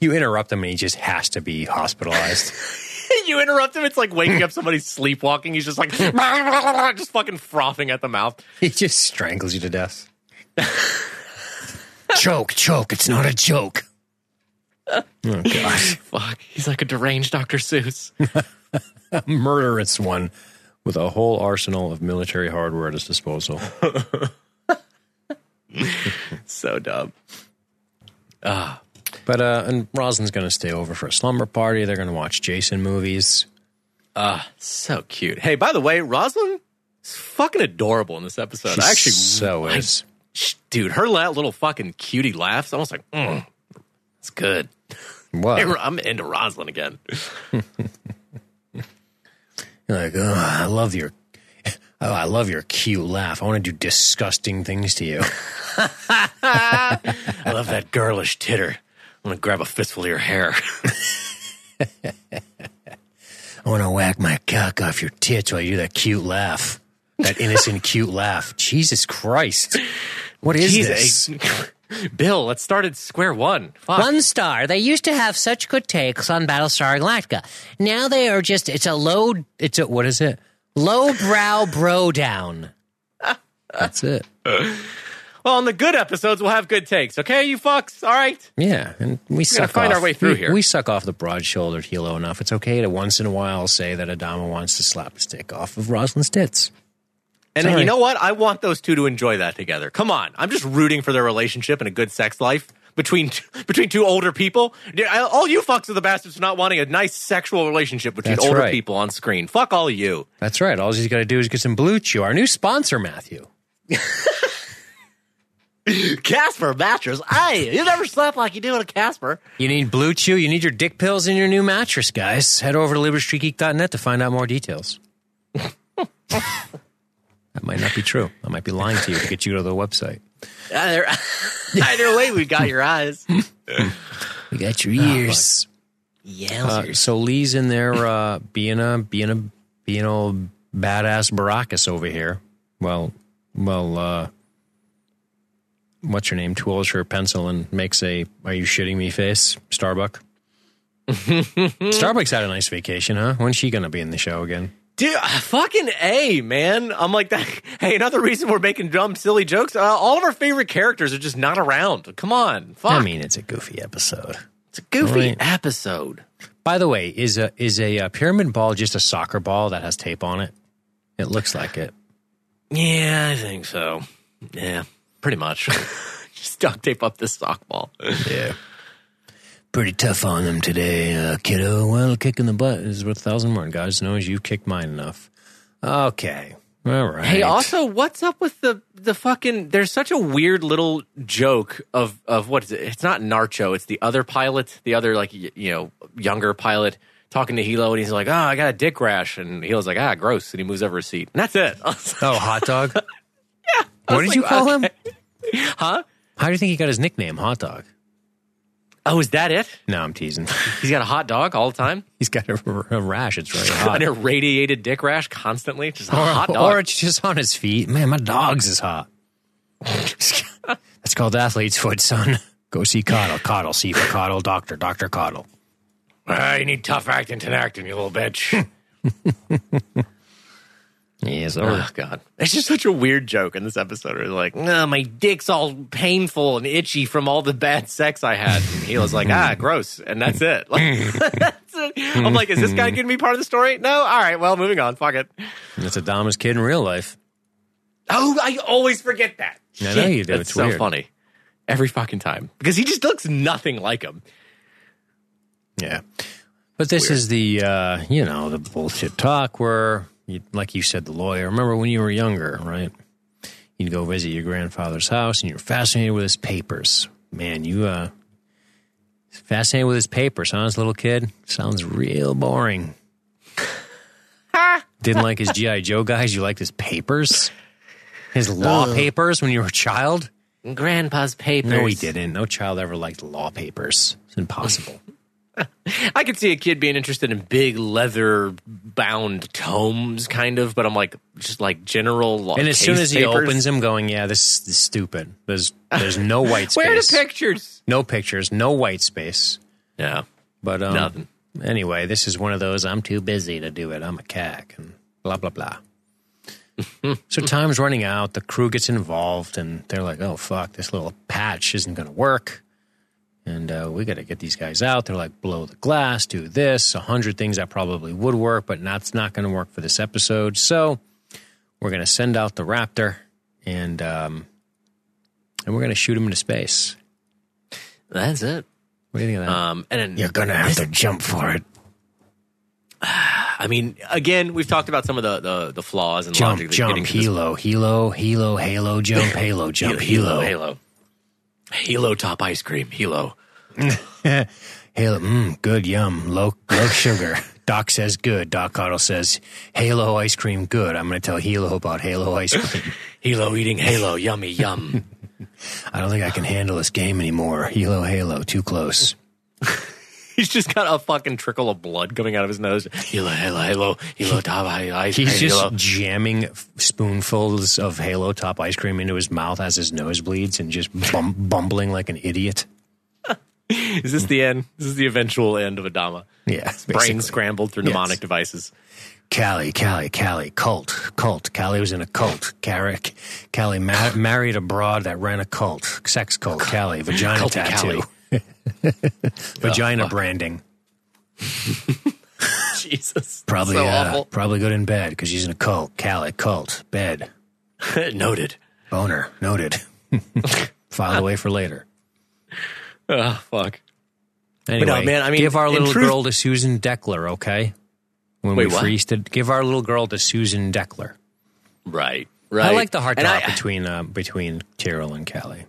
You interrupt him, and he just has to be hospitalized. you interrupt him. It's like waking up somebody sleepwalking. He's just like, just fucking frothing at the mouth. He just strangles you to death. choke, choke. It's not a joke. Oh, gosh. Fuck. He's like a deranged Dr. Seuss. Murderous one with a whole arsenal of military hardware at his disposal. So dumb. Ah. But uh, and Roslin's going to stay over for a slumber party. They're going to watch Jason movies. Ah, so cute. Hey, by the way, Roslin is fucking adorable in this episode. I actually, so I- is. dude, her la- little fucking cutie laughs. I was like, mm, it's good. What? I'm into Roslin again. You're like, oh, I love your, oh, I love your cute laugh. I want to do disgusting things to you. I love that girlish titter. I'm gonna grab a fistful of your hair. I want to whack my cock off your tits while you do that cute laugh, that innocent cute laugh. Jesus Christ, what is this? Bill, let's start at square one. Fuck. One star. They used to have such good takes on Battlestar Galactica. Now they are just, it's a low, It's a what is it? lowbrow bro down. That's it. Well, on the good episodes, we'll have good takes. Okay, you fucks. All right. Yeah, and we suck find off, our way through we, here. We suck off the broad-shouldered helo enough. It's okay to once in a while say that Adama wants to slap a stick off of Roslin's tits. And Sorry. you know what? I want those two to enjoy that together. Come on, I'm just rooting for their relationship and a good sex life between between two older people. All you fucks are the bastards for not wanting a nice sexual relationship between That's older right. people on screen. Fuck all of you. That's right. All he's got to do is get some Blue Chew, our new sponsor, Matthew. Casper mattress. Hey, you never slept like you do in a Casper. You need Blue Chew. You need your dick pills in your new mattress, guys. Head over to LibertyStreetGeek.net to find out more details. that might not be true. I might be lying to you to get you to the website. Either, either way, we got your eyes. We got your ears. Yeah. Uh, so Lee's in there uh, being a being a being old badass Baracus over here. Well, well, uh, what's your name? Twirls her pencil and makes a "Are you shitting me?" face. Starbuck. Starbuck's had a nice vacation, huh? When's she gonna be in the show again? Dude, fucking A, man. I'm like that. Hey, another reason we're making dumb, silly jokes. Uh, all of our favorite characters are just not around. Come on. Fuck. I mean, it's a goofy episode. it's a goofy Right. episode. By the way, is a is a, uh pyramid ball just a soccer ball that has tape on it? It looks like it. Yeah, I think so. Yeah, pretty much. just duct tape up this sock ball. Yeah. Pretty tough on them today, uh, kiddo. Well, kicking the butt is worth a thousand more. God knows you've kicked mine enough. Okay. All right. Hey, also, what's up with the the fucking? There's such a weird little joke of of what is it? It's not Narcho. It's the other pilot, the other like y- you know younger pilot talking to Helo, and he's like, "Oh, I got a dick rash," and Helo's like, "Ah, gross," and he moves over his seat, and that's it. Like, Oh, hot dog? I what did you like, call him? Huh? How do you think he got his nickname, Hot Dog? Oh, is that it? No, I'm teasing. He's got a hot dog all the time, He's got a, a rash. It's really hot. an irradiated dick rash constantly, just a or, hot dog. or it's just on his feet. Man, my dog's is hot. That's called athlete's foot, son. Go see Cottle. Cottle. See for Cottle. Doctor. Doctor Cottle. Ah, you need tough acting to acting, you little bitch. Yes, or Oh God, it's just such a weird joke in this episode. It's like, no, my dick's all painful and itchy from all the bad sex I had. And he was like, ah, gross, and that's it. Like, that's it. I'm like, is this guy going to be part of the story? No. All right, well, moving on. Fuck it. it's Adama's kid in real life. Oh, I always forget that. I know you do. That's It's so weird. funny every fucking time because he just looks nothing like him. Yeah. But this is the, uh, you know, the bullshit talk where, you, like you said, the lawyer. Remember when you were younger, right? You'd go visit your grandfather's house and you're fascinated with his papers. Man, you, uh, fascinated with his papers, huh? As a little kid? Sounds real boring. Didn't like his G.I. Joe guys. You liked his papers? His law papers when you were a child? Grandpa's papers. No, he didn't. No child ever liked law papers. It's impossible. I could see a kid being interested in big leather bound tomes, kind of, but I'm like, just like general law. And as soon as he opens them, going, yeah, this is stupid. There's there's no white space. where are the pictures? No pictures. No white space. Yeah. But um, Nothing. Anyway, this is one of those. I'm too busy to do it. I'm a cack and blah blah blah. so time's running out. The crew gets involved, and they're like, "Oh fuck, this little patch isn't going to work." And uh, we got to get these guys out. They're like, blow the glass, do this, a hundred things that probably would work, but that's not going to work for this episode. So we're going to send out the Raptor, and um, and we're going to shoot him into space. That's it. What do you think of that? Um, and then You're going to have to jump for it. I mean, again, we've talked about some of the the, the flaws and Jump, logic that jump, getting to this helo, helo, helo, halo, jump, halo, jump, Halo. Halo. Halo top ice cream. Halo. Halo, mm, good, yum, low, low sugar. Doc says good. Doc Otto says Halo ice cream good. I'm going to tell Halo about Halo ice cream. Halo eating Halo. Yummy, yum. I don't think I can handle this game anymore. Halo, Halo, too close. He's just got a fucking trickle of blood coming out of his nose. Halo, Halo, Halo, Halo top ice cream. He's just Halo. jamming spoonfuls of Halo top ice cream into his mouth as his nose bleeds and just bum- bumbling like an idiot. Is this the end? This is the eventual end of Adama. Yeah, Brain scrambled through Yes. mnemonic devices. Callie, Callie, Callie, cult, cult. Callie was in a cult. Carrick, Callie ma- married a broad that ran a cult, sex cult. Callie, vagina Culty tattoo, vagina branding. Jesus. Probably, so uh, awful. probably good in bed because she's in a cult. Callie, cult, bed, Noted. boner, noted. Filed away for later. Oh, fuck. Anyway, no, man, I mean, give our little truth- girl to Susan Deckler, okay? When Wait, we what? freeze to give our little girl to Susan Deckler. Right. Right. I like the heart talk I- between uh, between Tyrol and Callie.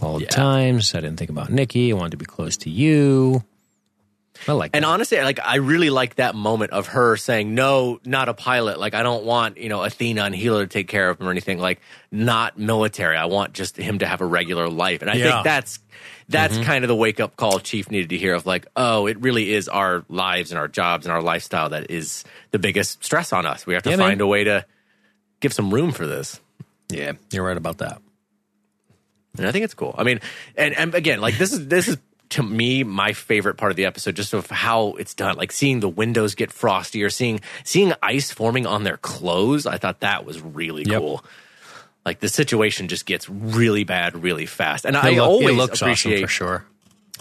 All the Yeah. times. I didn't think about Nikki. I wanted to be close to you. I like And that. honestly, like I really like that moment of her saying, "No, not a pilot. Like I don't want you know Athena and Helo to take care of him or anything. Like not military. I want just him to have a regular life." And I Yeah. think that's that's Mm-hmm. kind of the wake up call Chief needed to hear of like, "Oh, it really is our lives and our jobs and our lifestyle that is the biggest stress on us. We have to Yeah, man. find a way to give some room for this." yeah, you're right about that. And I think it's cool. I mean, and, and again, like this is this is to me my favorite part of the episode, just of how it's done. Like seeing the windows get frosty or seeing seeing ice forming on their clothes. I thought that was really Yep. cool. Like the situation just gets really bad really fast, and It I look- always looks appreciate awesome for sure.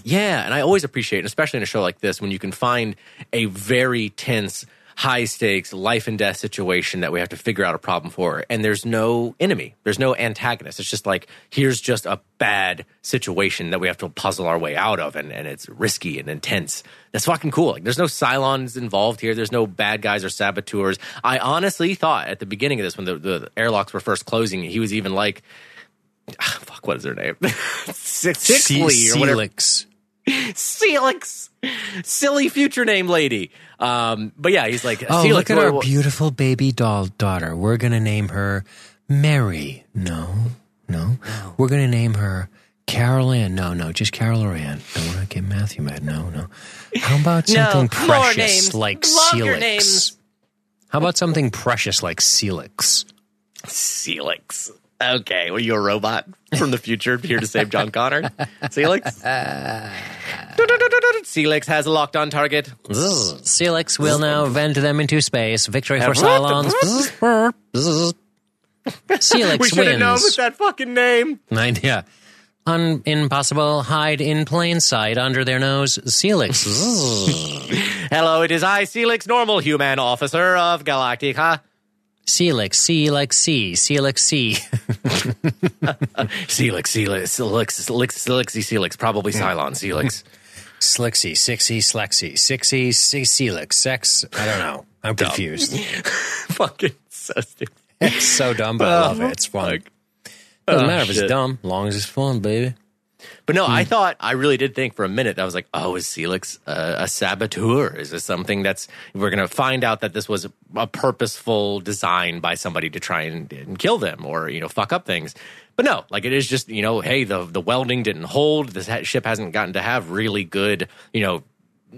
yeah, and I always appreciate, especially in a show like this, when you can find a very tense, high stakes, life and death situation that we have to figure out a problem for, and there's no enemy, there's no antagonist. It's just like here's just a bad situation that we have to puzzle our way out of, and, and it's risky and intense. That's fucking cool. Like, there's no Cylons involved here. There's no bad guys or saboteurs. I honestly thought at the beginning of this, when the, the airlocks were first closing, he was even like. ah, fuck, what is her name? Six, Sixley or whatever. Seelix. Seelix, silly future name lady. Um, but yeah, he's like, Oh, Seelix, look at our what- beautiful baby doll daughter. We're gonna name her Mary. No, no. We're gonna name her Carol Ann. No, no, just Carol or Ann. Don't want to get Matthew mad. No, no. How about something more precious names. like Seelix? names. How about something precious like Seelix? Seelix. Okay, well, you a robot from the future here to save John Connor? Seelix. Seelix has a locked on target. Seelix will now vent them into space. Victory for Cylons. Seelix We should have known wins. with that fucking name. Nine, yeah. Un- impossible. Hide in plain sight under their nose. Seelix. Hello, it is I, Seelix, normal human officer of Galactica. Seelix. C like C. Seelix C. Seelix, Seelix, Seelix, Seelix, Celixy, Seelix, probably Cylon, Seelix. Slixy. Sixy. Slexy. Sixy. C- Seelix. Sex. I don't know. I'm confused. fucking so stupid. it's so dumb, but I love it. It's fun. Doesn't Oh, matter if it's shit. dumb, long as it's fun, baby. But no, Hmm. I thought I really did think for a minute. I was like, "Oh, is Seelix a, a saboteur? Is this something that's we're going to find out that this was a purposeful design by somebody to try and, and kill them or you know fuck up things?" But no, like it is just you know, hey, the the welding didn't hold. This ha- ship hasn't gotten to have really good you know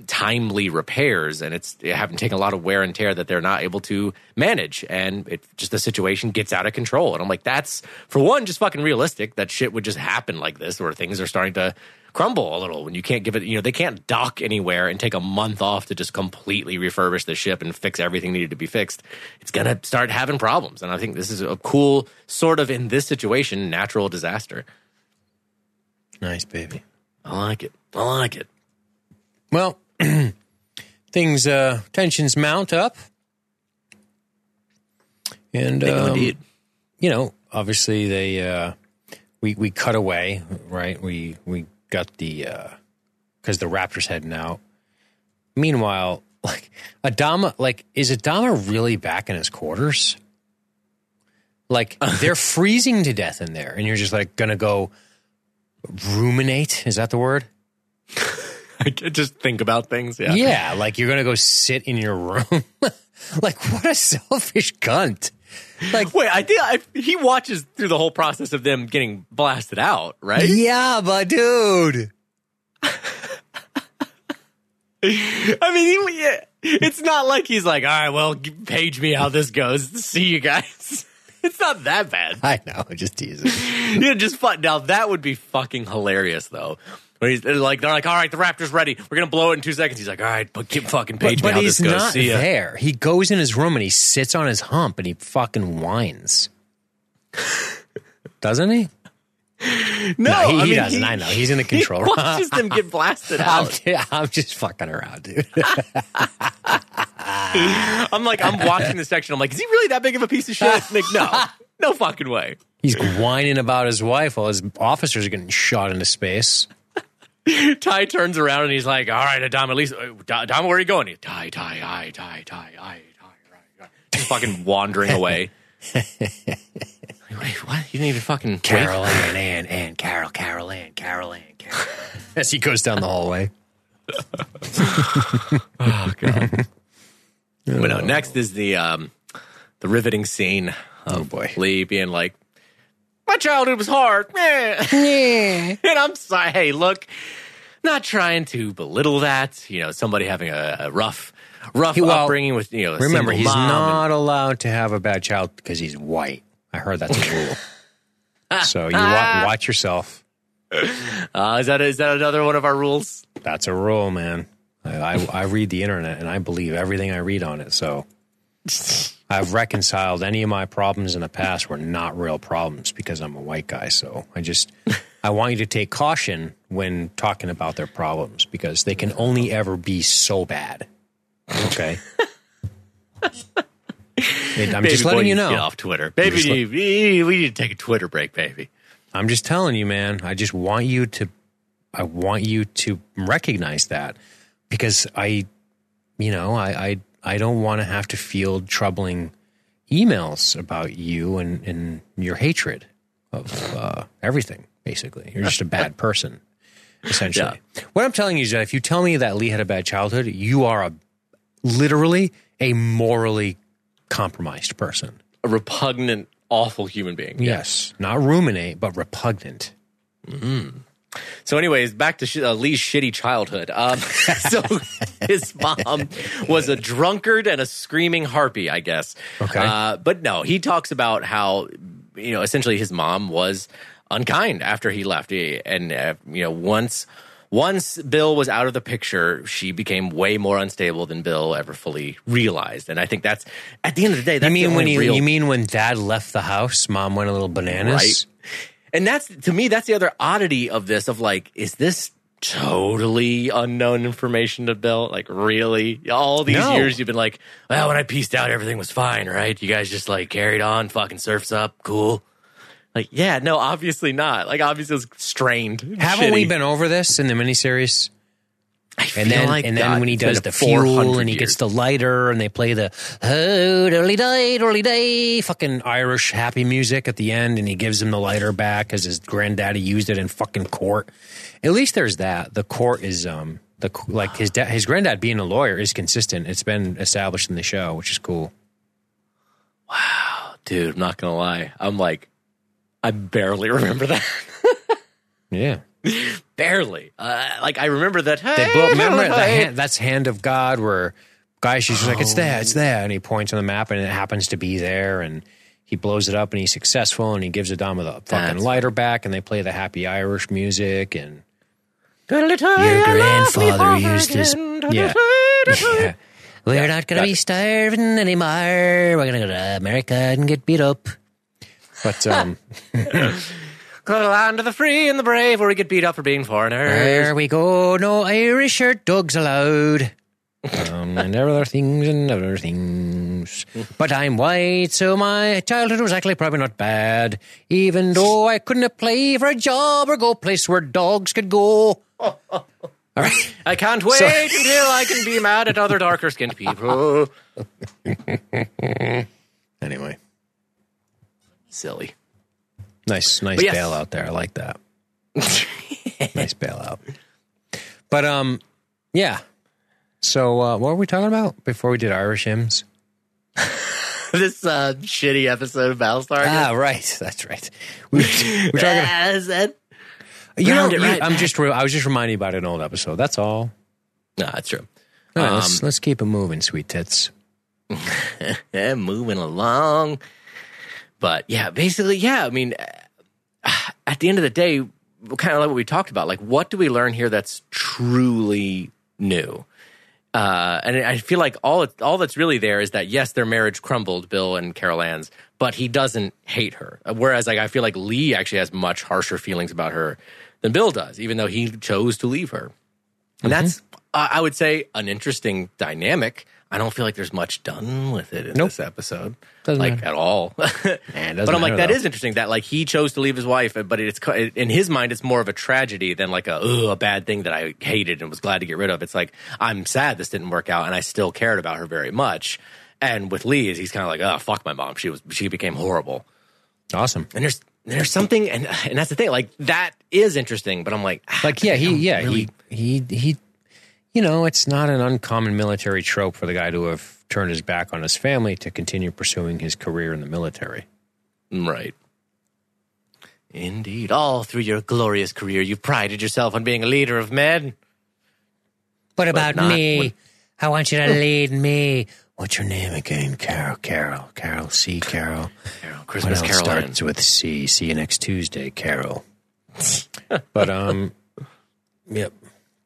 timely repairs and it's it having taken a lot of wear and tear that they're not able to manage and it just the situation gets out of control and i'm like that's for one just fucking realistic that shit would just happen like this where things are starting to crumble a little when you can't give it you know they can't dock anywhere and take a month off to just completely refurbish the ship and fix everything needed to be fixed it's gonna start having problems and i think this is a cool sort of in this situation natural disaster Nice, baby. I like it. I like it. Well, things uh tensions mount up. And um, indeed. you know, obviously they uh we we cut away, right? We we got the uh cuz the Raptors heading out. Meanwhile, like Adama like is Adama really back in his quarters? Like they're freezing to death in there and you're just like to go ruminate, is that the word? I could just think about things. Yeah. Yeah, like you're gonna go sit in your room. like what a selfish cunt. Like Wait, I think I, he watches through the whole process of them getting blasted out, right? yeah, but dude. I mean, he, it's not like he's like, all right, well, page me how this goes. See you guys. It's not that bad. I know, just teasing. Yeah, just fun. Now that would be fucking hilarious, though. When he's they're like, they're like, all right, the Raptors ready. We're gonna blow it in two seconds. He's like, all right, but keep fucking page but me how he's this goes. not See ya. there. He goes in his room and he sits on his hump and he fucking whines. Doesn't he? No, No, he- I he mean, doesn't. I know. He's in the control He room. watches them get blasted I'm. I'm just fucking around, dude. I'm like, I'm watching the section. I'm like, is he really that big of a piece of shit? Like, no, no fucking way. He's whining about his wife while his officers are getting shot into space. Tigh turns around and he's like, "All right, Adam, at least uh, Adam, where are you going?" He, Tigh, Tigh, I, Tigh, Tigh, Tigh, Tigh, Tigh, just fucking wandering away. Wait, what? You didn't even fucking Carol Ann, and Ann and Carol, Carol Ann, Carol Ann, Carol. As he goes down the hallway. oh god. But no, next is the um, the riveting scene. Of oh boy, Lee being like, "My childhood was hard." Man. And I'm sorry. Hey, look, not trying to belittle that. You know, somebody having a, a rough, rough He- well, upbringing with you know. A Remember, he's mom and- not allowed to have a bad child because he's white. I heard that's a rule. so you wa- watch yourself. Uh, is that is that another one of our rules? That's a rule, man. I, I, I read the internet and I believe everything I read on it. So I've reconciled any of my problems in the past were not real problems because I'm a white guy. So I just I want you to take caution when talking about their problems because they can only ever be so bad. Okay. I'm Baby just boy letting you know. Get off Twitter, baby. just let- we we need to take a Twitter break, baby. I'm just telling you, man. I just want you to, I want you to recognize that because I, you know, I, I, I don't want to have to field troubling emails about you and, and your hatred of uh, everything. Basically, you're just a bad person. Essentially, what I'm telling you is that if you tell me that Lee had a bad childhood, you are a literally a morally compromised person. A repugnant, awful human being. Yes, not ruminate, but repugnant. So, anyways, back to sh- uh, Lee's shitty childhood. Um, so, his mom was a drunkard and a screaming harpy, I guess. Okay. Uh, but no, he talks about how, you know, essentially his mom was unkind after he left. And, uh, you know, once. Once Bill was out of the picture, she became way more unstable than Bill ever fully realized, and I think that's at the end of the day. That's You mean when he, real you mean when Dad left the house, Mom went a little bananas? Right. And that's to me, that's the other oddity of this of like, is this totally unknown information to Bill? Like, really? All these No. years you've been like, well, when I pieced out, everything was fine, right? You guys just like carried on, fucking surfs up, cool. Like, yeah, no, obviously not. Like, obviously it's strained. Haven't we been over this in the miniseries? And then, like and then God, when he does the fuel and he gets the lighter and they play the oh dolly day dolly day fucking Irish happy music at the end and he gives him the lighter back because his granddaddy used it in fucking court. At least there's that. The court is um the like his dad his granddad being a lawyer is consistent. It's been established in the show, which is cool. Wow, dude, I'm not gonna lie. I'm like, I barely remember that. Yeah. barely. Uh, like, I remember that. They blow, remember the hand, that's hand of God where guy she's just like it's there, it's there, and he points on the map and it happens to be there, and he blows it up and he's successful and he gives Adama the fucking That's- lighter back and they play the happy Irish music and Your grandfather used his yeah. yeah. We're not gonna be starving anymore. We're gonna go to America and get beat up. But um, the land of the free and the brave, where we get beat up for being foreigners. There we go. No Irish or dogs allowed. Um, and other things and other things. But I'm white, so my childhood was actually probably not bad. Even though I couldn't apply for a job or go place where dogs could go. All right. I can't wait until I can be mad at other darker skinned people. Anyway, Silly. Nice, nice yes. bailout there. I like that. nice bailout. But um, yeah. So uh, what were we talking about before we did Irish hymns? this uh, shitty episode of Battlestar. Ah, right. That's right. We, we're talking. As that. You know, you- right I'm back. just. Re- I was just reminding you about an old episode. That's all. No, that's true. All right, Um, let's, let's keep it moving, sweet tits. Moving along. But yeah, basically, yeah. I mean, at the end of the day, kind of like what we talked about. Like, what do we learn here that's truly new? Uh, and I feel like all all that's really there is that yes, their marriage crumbled, Bill and Carol Ann's, but he doesn't hate her. Whereas, like, I feel like Lee actually has much harsher feelings about her than Bill does, even though he chose to leave her. And that's, uh, I would say, an interesting dynamic. I don't feel like there's much done with it in Nope. this episode, Doesn't like matter. at all. but I'm like, that though. is interesting. That like he chose to leave his wife, but it's in his mind, it's more of a tragedy than like a a bad thing that I hated and was glad to get rid of. It's like I'm sad this didn't work out, and I still cared about her very much. And with Lee, he's kind of like, oh fuck my mom, she was she became horrible. Awesome. And there's there's something, and and that's the thing, like that is interesting. But I'm like, ah, Like, yeah, he, yeah, really- he, he, he. You know, it's not an uncommon military trope for the guy to have turned his back on his family to continue pursuing his career in the military. Right. Indeed. All through your glorious career, you've prided yourself on being a leader of men. What about me? when- I want you to lead me. What's your name again? Carol. Carol. Carol. C. Carol. Carol, What Christmas else Carol. starts with C? See you next Tuesday, Carol. but um, yep.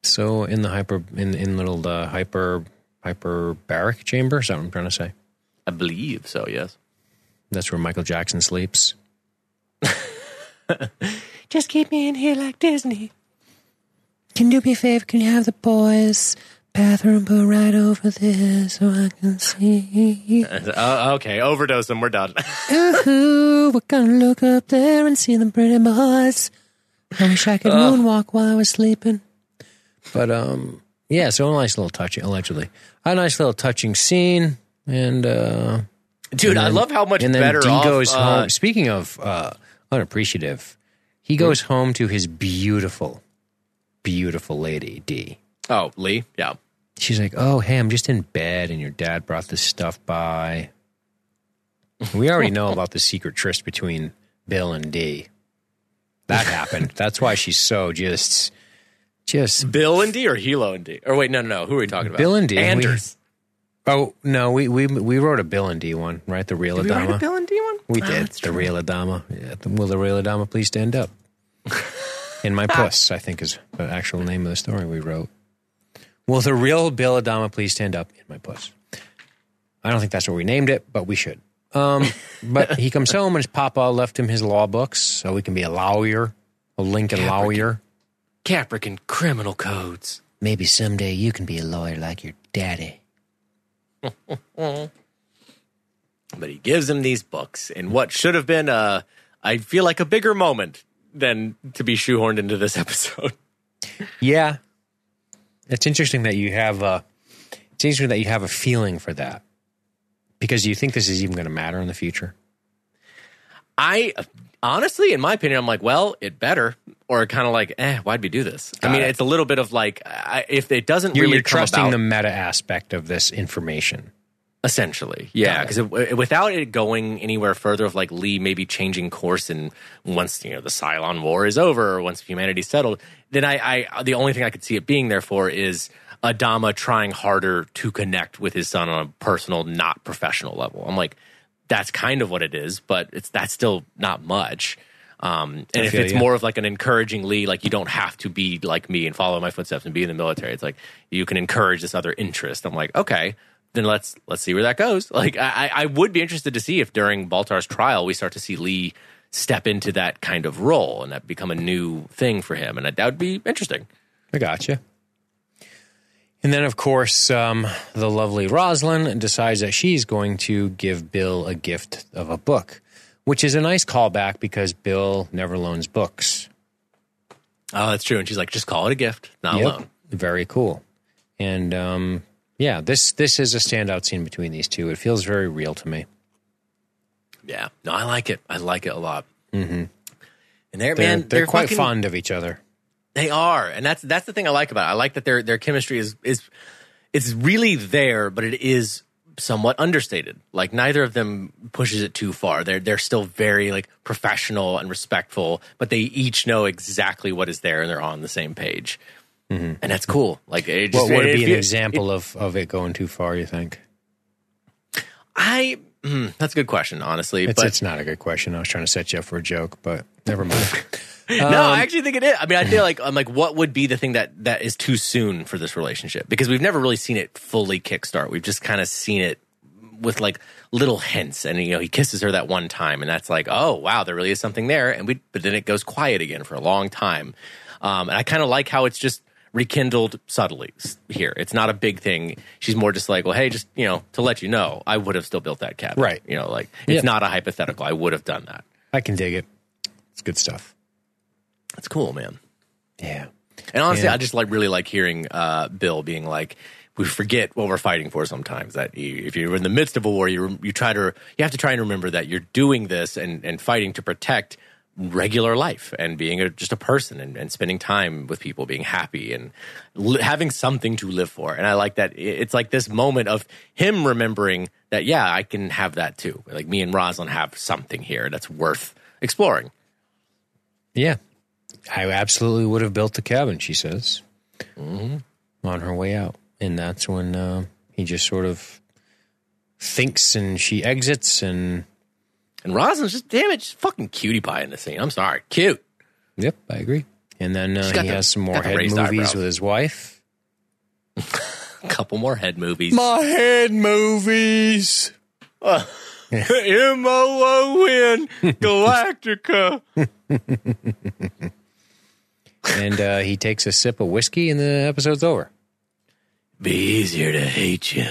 So in the hyper in in little uh, hyper hyperbaric chamber. Is that what I'm trying to say? I believe so, yes. That's where Michael Jackson sleeps. Just keep me in here like Disney. Can you do me a favor? Can you have the boys' bathroom put right over there so I can see? Oh, okay, overdose them. We're done. Ooh, we're gonna look up there and see them pretty boys. I wish I could moonwalk while I was sleeping. But um, yeah. So a nice little touching, allegedly, a nice little touching scene, and uh, Dude, I love how much and then better Dee off. goes uh, home. Speaking of uh, unappreciative, he goes home to his beautiful, beautiful lady Dee. Oh, Lee? Yeah. She's like, "Oh, hey, I'm just in bed, and your dad brought this stuff by." We already know about the secret tryst between Bill and Dee. That happened. That's why she's so just, just. Bill and Dee or Helo and Dee? Or wait, no, no, no. Who are we talking about? Bill and Dee. Anders. Oh no, we we we wrote a Bill and Dee one, right? The real Did we write a Adama. Bill and Dee one? We Oh, did the true. real Adama. Yeah, the, will the real Adama please stand up? In my puss, I think is the actual name of the story we wrote. Will the real Bill Adama please stand up in my puss? I don't think that's what we named it, but we should. Um, but he comes home and his papa left him his law books, so he can be a lawyer, a Lincoln lawyer. Caprican criminal codes. Maybe someday you can be a lawyer like your daddy. But he gives him these books in what should have been a, I feel like a bigger moment than to be shoehorned into this episode. Yeah, it's interesting that you have a. It's interesting that you have a feeling for that, because you think this is even going to matter in the future. I honestly, in my opinion, I'm like, well, it better, or kind of like, eh, why'd we do this? I mean, it. it's a little bit of like, I, if it doesn't You're, really you're trusting about, the meta aspect of this information. essentially, yeah, Got because without it going anywhere further of like Lee maybe changing course and once you know the Cylon War is over, or once humanity's settled, then I, I the only thing I could see it being there for is Adama trying harder to connect with his son on a personal, not professional level. I'm like, that's kind of what it is, but it's that's still not much. Um, and if it's you. more of like an encouraging Lee, like you don't have to be like me and follow my footsteps and be in the military. It's like you can encourage this other interest. I'm like, okay, then let's let's see where that goes. Like I, I would be interested to see if during Baltar's trial we start to see Lee step into that kind of role and that become a new thing for him, and that, that would be interesting. I gotcha. And then, of course, um, the lovely Roslin decides that she's going to give Bill a gift of a book, which is a nice callback because Bill never loans books. Oh, that's true. And she's like, just call it a gift, not Yep. a loan. Very cool. And um, yeah, this this is a standout scene between these two. It feels very real to me. Yeah, no, I like it. I like it a lot. Mm-hmm. And they're, They're, man, they're, quite fucking- fond of each other. They are, and that's that's the thing I like about it. I like that their their chemistry is is it's really there, but it is somewhat understated. Like neither of them pushes it too far. They're they're still very like professional and respectful, but they each know exactly what is there and they're on the same page. And that's cool. Like it just, What would it be an feel- example of, of it going too far, you think? I hmm, that's a good question, honestly. It's, but it's not a good question. I was trying to set you up for a joke, but never mind. no, I actually think it is. I mean, I feel like I'm like, what would be the thing that that is too soon for this relationship? Because we've never really seen it fully kickstart. We've just kind of seen it with like little hints, and you know, he kisses her that one time, and that's like, oh wow, there really is something there. And we, but then it goes quiet again for a long time. Um, and I kind of like how it's just rekindled subtly here. It's not a big thing. She's more just like, well, hey, just you know, to let you know, I would have still built that cabin, Right. You know, like it's Yeah. not a hypothetical. I would have done that. I can dig it. It's good stuff. That's cool, man. Yeah. And honestly, Yeah. I just like really like hearing uh, Bill being like, "We forget what we're fighting for sometimes. That you, if you're in the midst of a war, you you try to you have to try and remember that you're doing this and and fighting to protect regular life and being a, just a person and, and spending time with people, being happy and li- having something to live for. And I like that. It's like this moment of him remembering that, yeah, I can have that too. Like me and Roslin have something here that's worth exploring. Yeah. I absolutely would have built the cabin, she says, on her way out. And that's when uh, he just sort of thinks and she exits. And And Roslin's just damn it, just fucking cutie pie in the scene. I'm sorry, cute. yep, I agree. And then uh, he the- has some more head movies eyebrows. with his wife. A couple more head movies. My head movies. M O O N Galactica. And uh, he takes a sip of whiskey, and the episode's over. Be easier to hate you,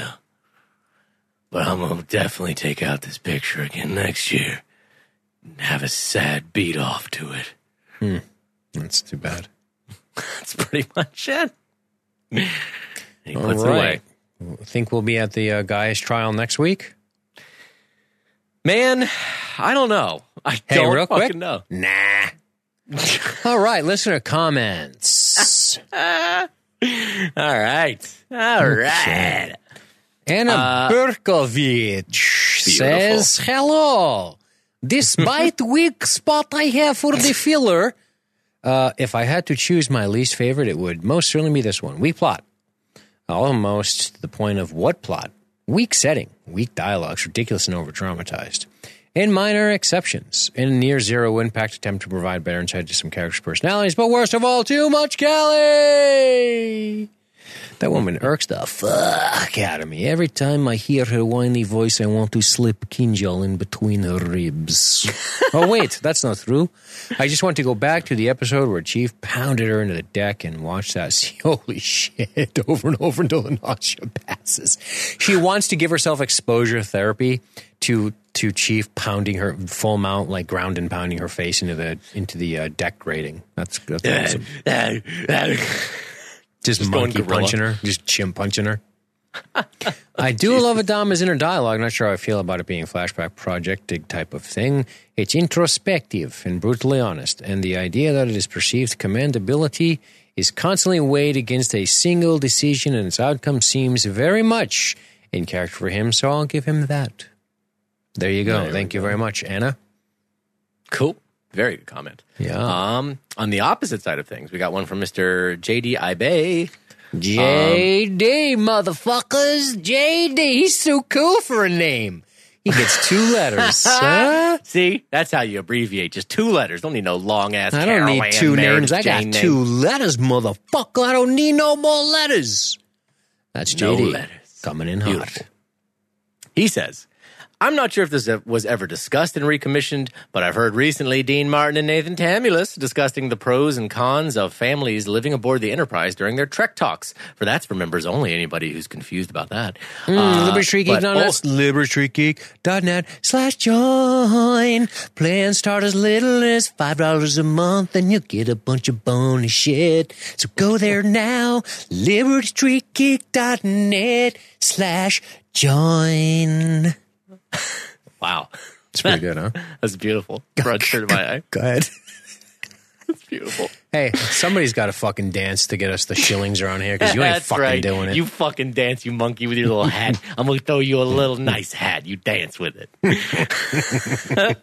but I'm gonna definitely take out this picture again next year and have a sad beat off to it. Hmm. That's too bad. That's pretty much it. And he All puts it right. away. Think we'll be at the uh, guy's trial next week? Man, I don't know. I Hey, don't real fucking quick. know. Nah. All right, listener comments. All right, all right. Anna Uh, Berkovich says, Hello. Despite weak spot I have for the filler, uh, if I had to choose my least favorite, it would most certainly be this one. Weak plot. Almost to the point of what plot? Weak setting, weak dialogues, ridiculous and over dramatized. And minor exceptions. And near zero impact attempt to provide better insight to some characters' personalities, but worst of all, too much Kelly! That woman irks the fuck out of me. Every time I hear her whiny voice, I want to slip Kinjal in between her ribs. oh, wait, that's not true. I just want to go back to the episode where Chief pounded her into the deck and watch that. Holy shit, over and over until the nausea passes. She wants to give herself exposure therapy to to Chief pounding her full mount, like ground and pounding her face into the into the uh, deck grating. That's, that's awesome. Just, Just monkey punching her, just chimp punching her. I do love Adama's inner dialogue. Not sure how I feel about it being a flashback projected type of thing. It's introspective and brutally honest, and the idea that it is perceived commendability is constantly weighed against a single decision, and its outcome seems very much in character for him. So I'll give him that. There you go. There Thank you very much, Anna. Cool. Very good comment. Yeah. Um, on the opposite side of things, we got one from Mr. JD Ibe. JD, motherfuckers. JD. He's so cool for a name. He gets two letters. huh? See, that's how you abbreviate. Just two letters. Don't need no long ass. I don't need two names. I got two letters, motherfucker. I don't need no more letters. That's No JD letters. coming in hot. Beautiful. He says, I'm not sure if this was ever discussed and recommissioned, but I've heard recently Dean Martin and Nathan Tamulus discussing the pros and cons of families living aboard the Enterprise during their Trek talks. For that's for members only. Anybody who's confused about that. Mm, Uh, LibertyStreetGeek.net, but- LibertyStreetGeek.net slash join. Plans start as little as $5 a month and you'll get a bunch of bonus shit. So go there now, LibertyStreetGeek.net slash join. Wow. It's pretty good, huh? That's beautiful. Brought tear to my eye. Go ahead. It's beautiful. Hey, somebody's got to fucking dance to get us the shillings around here because you ain't That's fucking right. doing it. You fucking dance, you monkey, with your little hat. I'm gonna throw you a little nice hat. You dance with it. but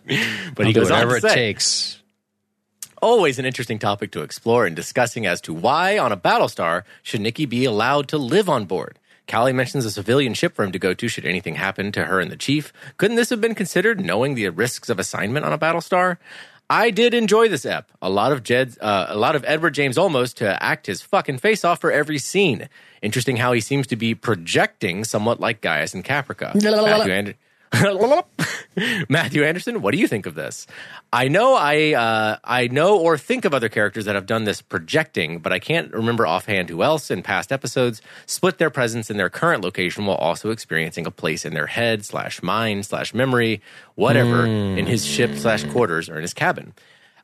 I'll he do goes on whatever to it say, takes. always an interesting topic to explore and discussing as to why on a Battlestar should Nikki be allowed to live on board. Callie mentions a civilian ship for him to go to should anything happen to her and the chief. Couldn't this have been considered knowing the risks of assignment on a Battlestar? I did enjoy this ep. A lot of Jed's, uh, a lot of Edward James Olmos to act his fucking face off for every scene. Interesting how he seems to be projecting somewhat like Gaius and Caprica. Matthew, Ander- Matthew Anderson, what do you think of this? I know I uh, I know or think of other characters that have done this projecting, but I can't remember offhand who else in past episodes split their presence in their current location while also experiencing a place in their head slash mind slash memory, whatever, in his ship slash quarters or in his cabin.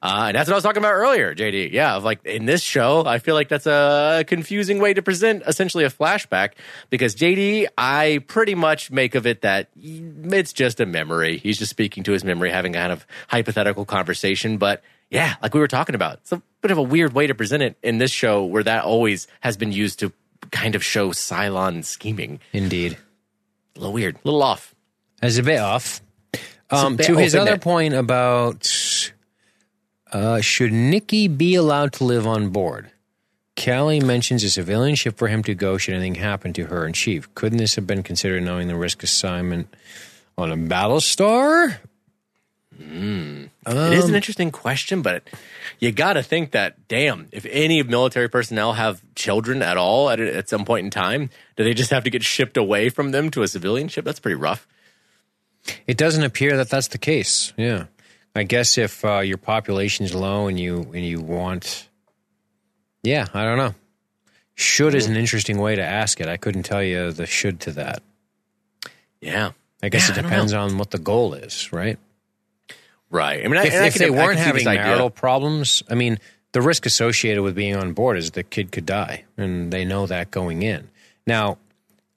Uh, and that's what I was talking about earlier, JD. Yeah, like in this show, I feel like that's a confusing way to present essentially a flashback because JD, I pretty much make of it that it's just a memory. He's just speaking to his memory, having a kind of hypothetical conversation. But yeah, like we were talking about, it's a bit of a weird way to present it in this show where that always has been used to kind of show Cylon scheming. Indeed. A little weird, a little off. That's a bit off. Um, bit to his other it? point about uh, should Nicky be allowed to live on board? Callie mentions a civilian ship for him to go should anything happen to her and Chief. Couldn't this have been considered knowing the risk assignment on a Battlestar? it is an interesting question, but you got to think that, damn, if any military personnel have children at all at, at some point in time, do they just have to get shipped away from them to a civilian ship? That's pretty rough. It doesn't appear that that's the case. Yeah, I guess if uh, your population is low and you and you want, yeah, I don't know. Should is an interesting way to ask it. I couldn't tell you the should to that. Yeah. I guess Yeah, it depends on what the goal is, right? Right. I mean, I, If, I if can- they I can weren't having this idea. marital problems, I mean, the risk associated with being on board is the kid could die, and they know that going in. Now,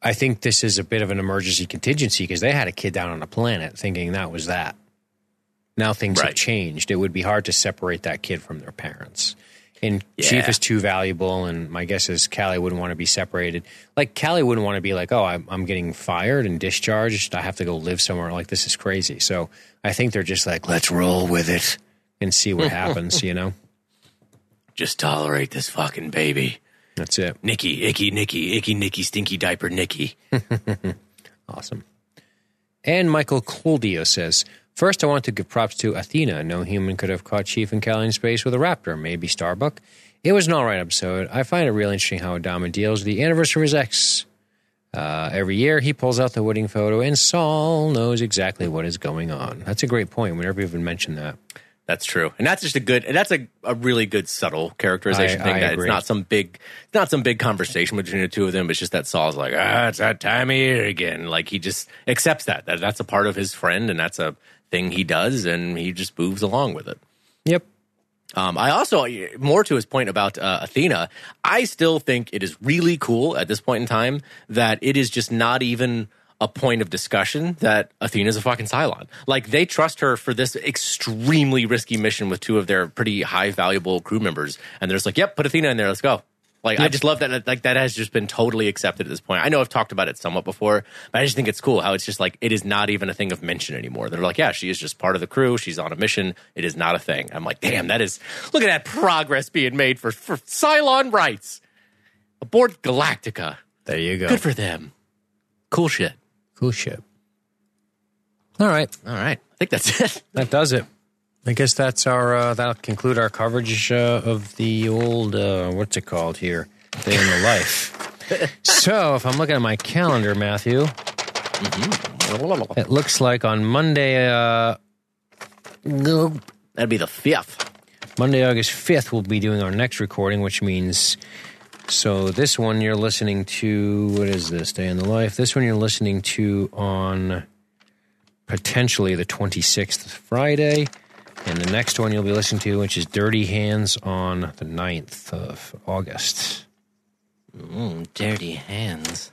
I think this is a bit of an emergency contingency because they had a kid down on a planet thinking that was that. Now things have changed. It would be hard to separate that kid from their parents. And Chief is too valuable, and my guess is Callie wouldn't want to be separated. Like Callie wouldn't want to be like, "Oh, I'm, I'm getting fired and discharged. I have to go live somewhere." Like this is crazy. So I think they're just like, "Let's roll with it and see what happens." You know, Just tolerate this fucking baby. that's it. Nicky, icky, Nicky, icky, Nicky, stinky diaper, Nicky. Awesome. And Michael Coldio says, First, I want to give props to Athena. No human could have caught Chief and Callie in space with a raptor, maybe Starbuck. It was an all right episode. I find it real interesting how Adama deals with the anniversary of his ex. Uh, every year, he pulls out the wedding photo, and Saul knows exactly what is going on. That's a great point. We never even mentioned that. That's true, and that's just a good, and that's a, a really good subtle characterization I- thing. I that agree. it's not some big, it's not some big conversation between the two of them. It's just that Saul's like, ah, it's that time of year again. Like he just accepts that that that's a part of his friend, and that's a thing he does, and he just moves along with it. Yep. Um, I also, more to his point about uh, Athena, I still think it is really cool at this point in time that it is just not even a point of discussion that Athena's a fucking Cylon. Like, they trust her for this extremely risky mission with two of their pretty high valuable crew members. And they're just like, yep, put Athena in there, let's go. Like, I just love that. Like, that has just been totally accepted at this point. I know I've talked about it somewhat before, but I just think it's cool how it's just like, it is not even a thing of mention anymore. They're like, yeah, she is just part of the crew. She's on a mission. It is not a thing. I'm like, damn, that is, look at that progress being made for, for Cylon rights aboard Galactica. There you go. Good for them. Cool shit. cool shit. All right. All right. I think that's it. That does it. I guess that's our uh, that'll conclude our coverage uh, of the old uh, what's it called here, day in the life. so if I'm looking at my calendar, Matthew, It looks like on Monday, uh, That'd be the fifth. Monday, August 5th, we'll be doing our next recording, which means. So, this one you're listening to. What is this? Day in the Life. This one you're listening to on potentially the 26th, Friday. And the next one you'll be listening to, which is Dirty Hands, on the 9th of August. Mm, dirty hands.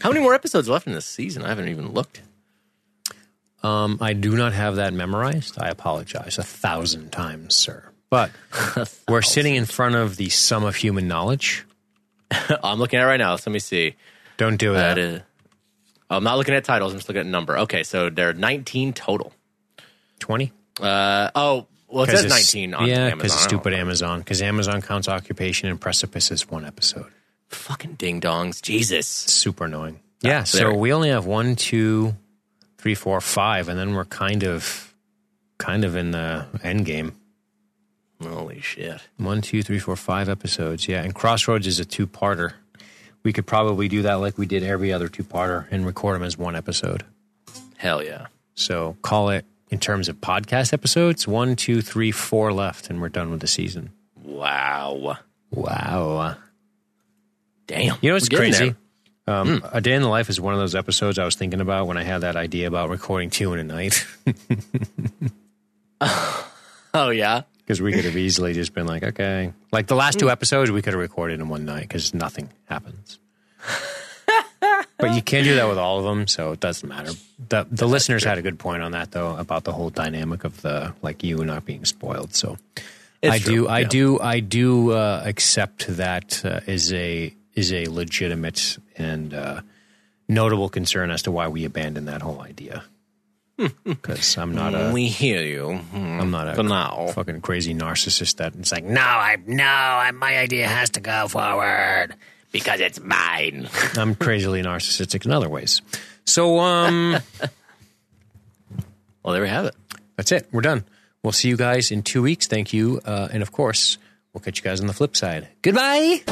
How many more episodes left in this season? I haven't even looked. Um, I do not have that memorized. I apologize a thousand times, sir. But we're sitting in front of the sum of human knowledge. I'm looking at it right now. So let me see. Don't do that. Is. Oh, I'm not looking at titles. I'm just looking at number. Okay, so there are 19 total. 20? Uh, oh, well, it says 19 on yeah, Amazon. because stupid. Amazon. Because Amazon counts occupation and precipice as one episode. Fucking ding dongs. Jesus. Super annoying. Yeah, so there. we only have one, two, three, four, five, and then we're kind of, kind of in the end game. Holy shit. One, two, three, four, five episodes. Yeah, and Crossroads is a two-parter. We could probably do that like we did every other two-parter and record them as one episode. Hell yeah. So call it in terms of podcast episodes one, two, three, four left, and we're done with the season. Wow. Wow. Damn. You know what's crazy? Um, A Day in the Life is one of those episodes I was thinking about when I had that idea about recording two in a night. Oh, yeah. Because we could have easily just been like, okay. Like the last two episodes, we could have recorded in one night because nothing happens. but you can't do that with all of them, so it doesn't matter. The, the listeners had a good point on that, though, about the whole dynamic of the, like, you not being spoiled. So It's I true, do, I do, I do uh, accept that uh, is a is a legitimate and uh, notable concern as to why we abandoned that whole idea. Because I'm not a we hear you. I'm not a For now. fucking crazy narcissist that it's like, no, I no, I, my idea has to go forward. Because it's mine. I'm crazily narcissistic in other ways. So um Well, there we have it. that's it. We're done. We'll see you guys in two weeks. Thank you. Uh, and of course, we'll catch you guys on the flip side. Goodbye.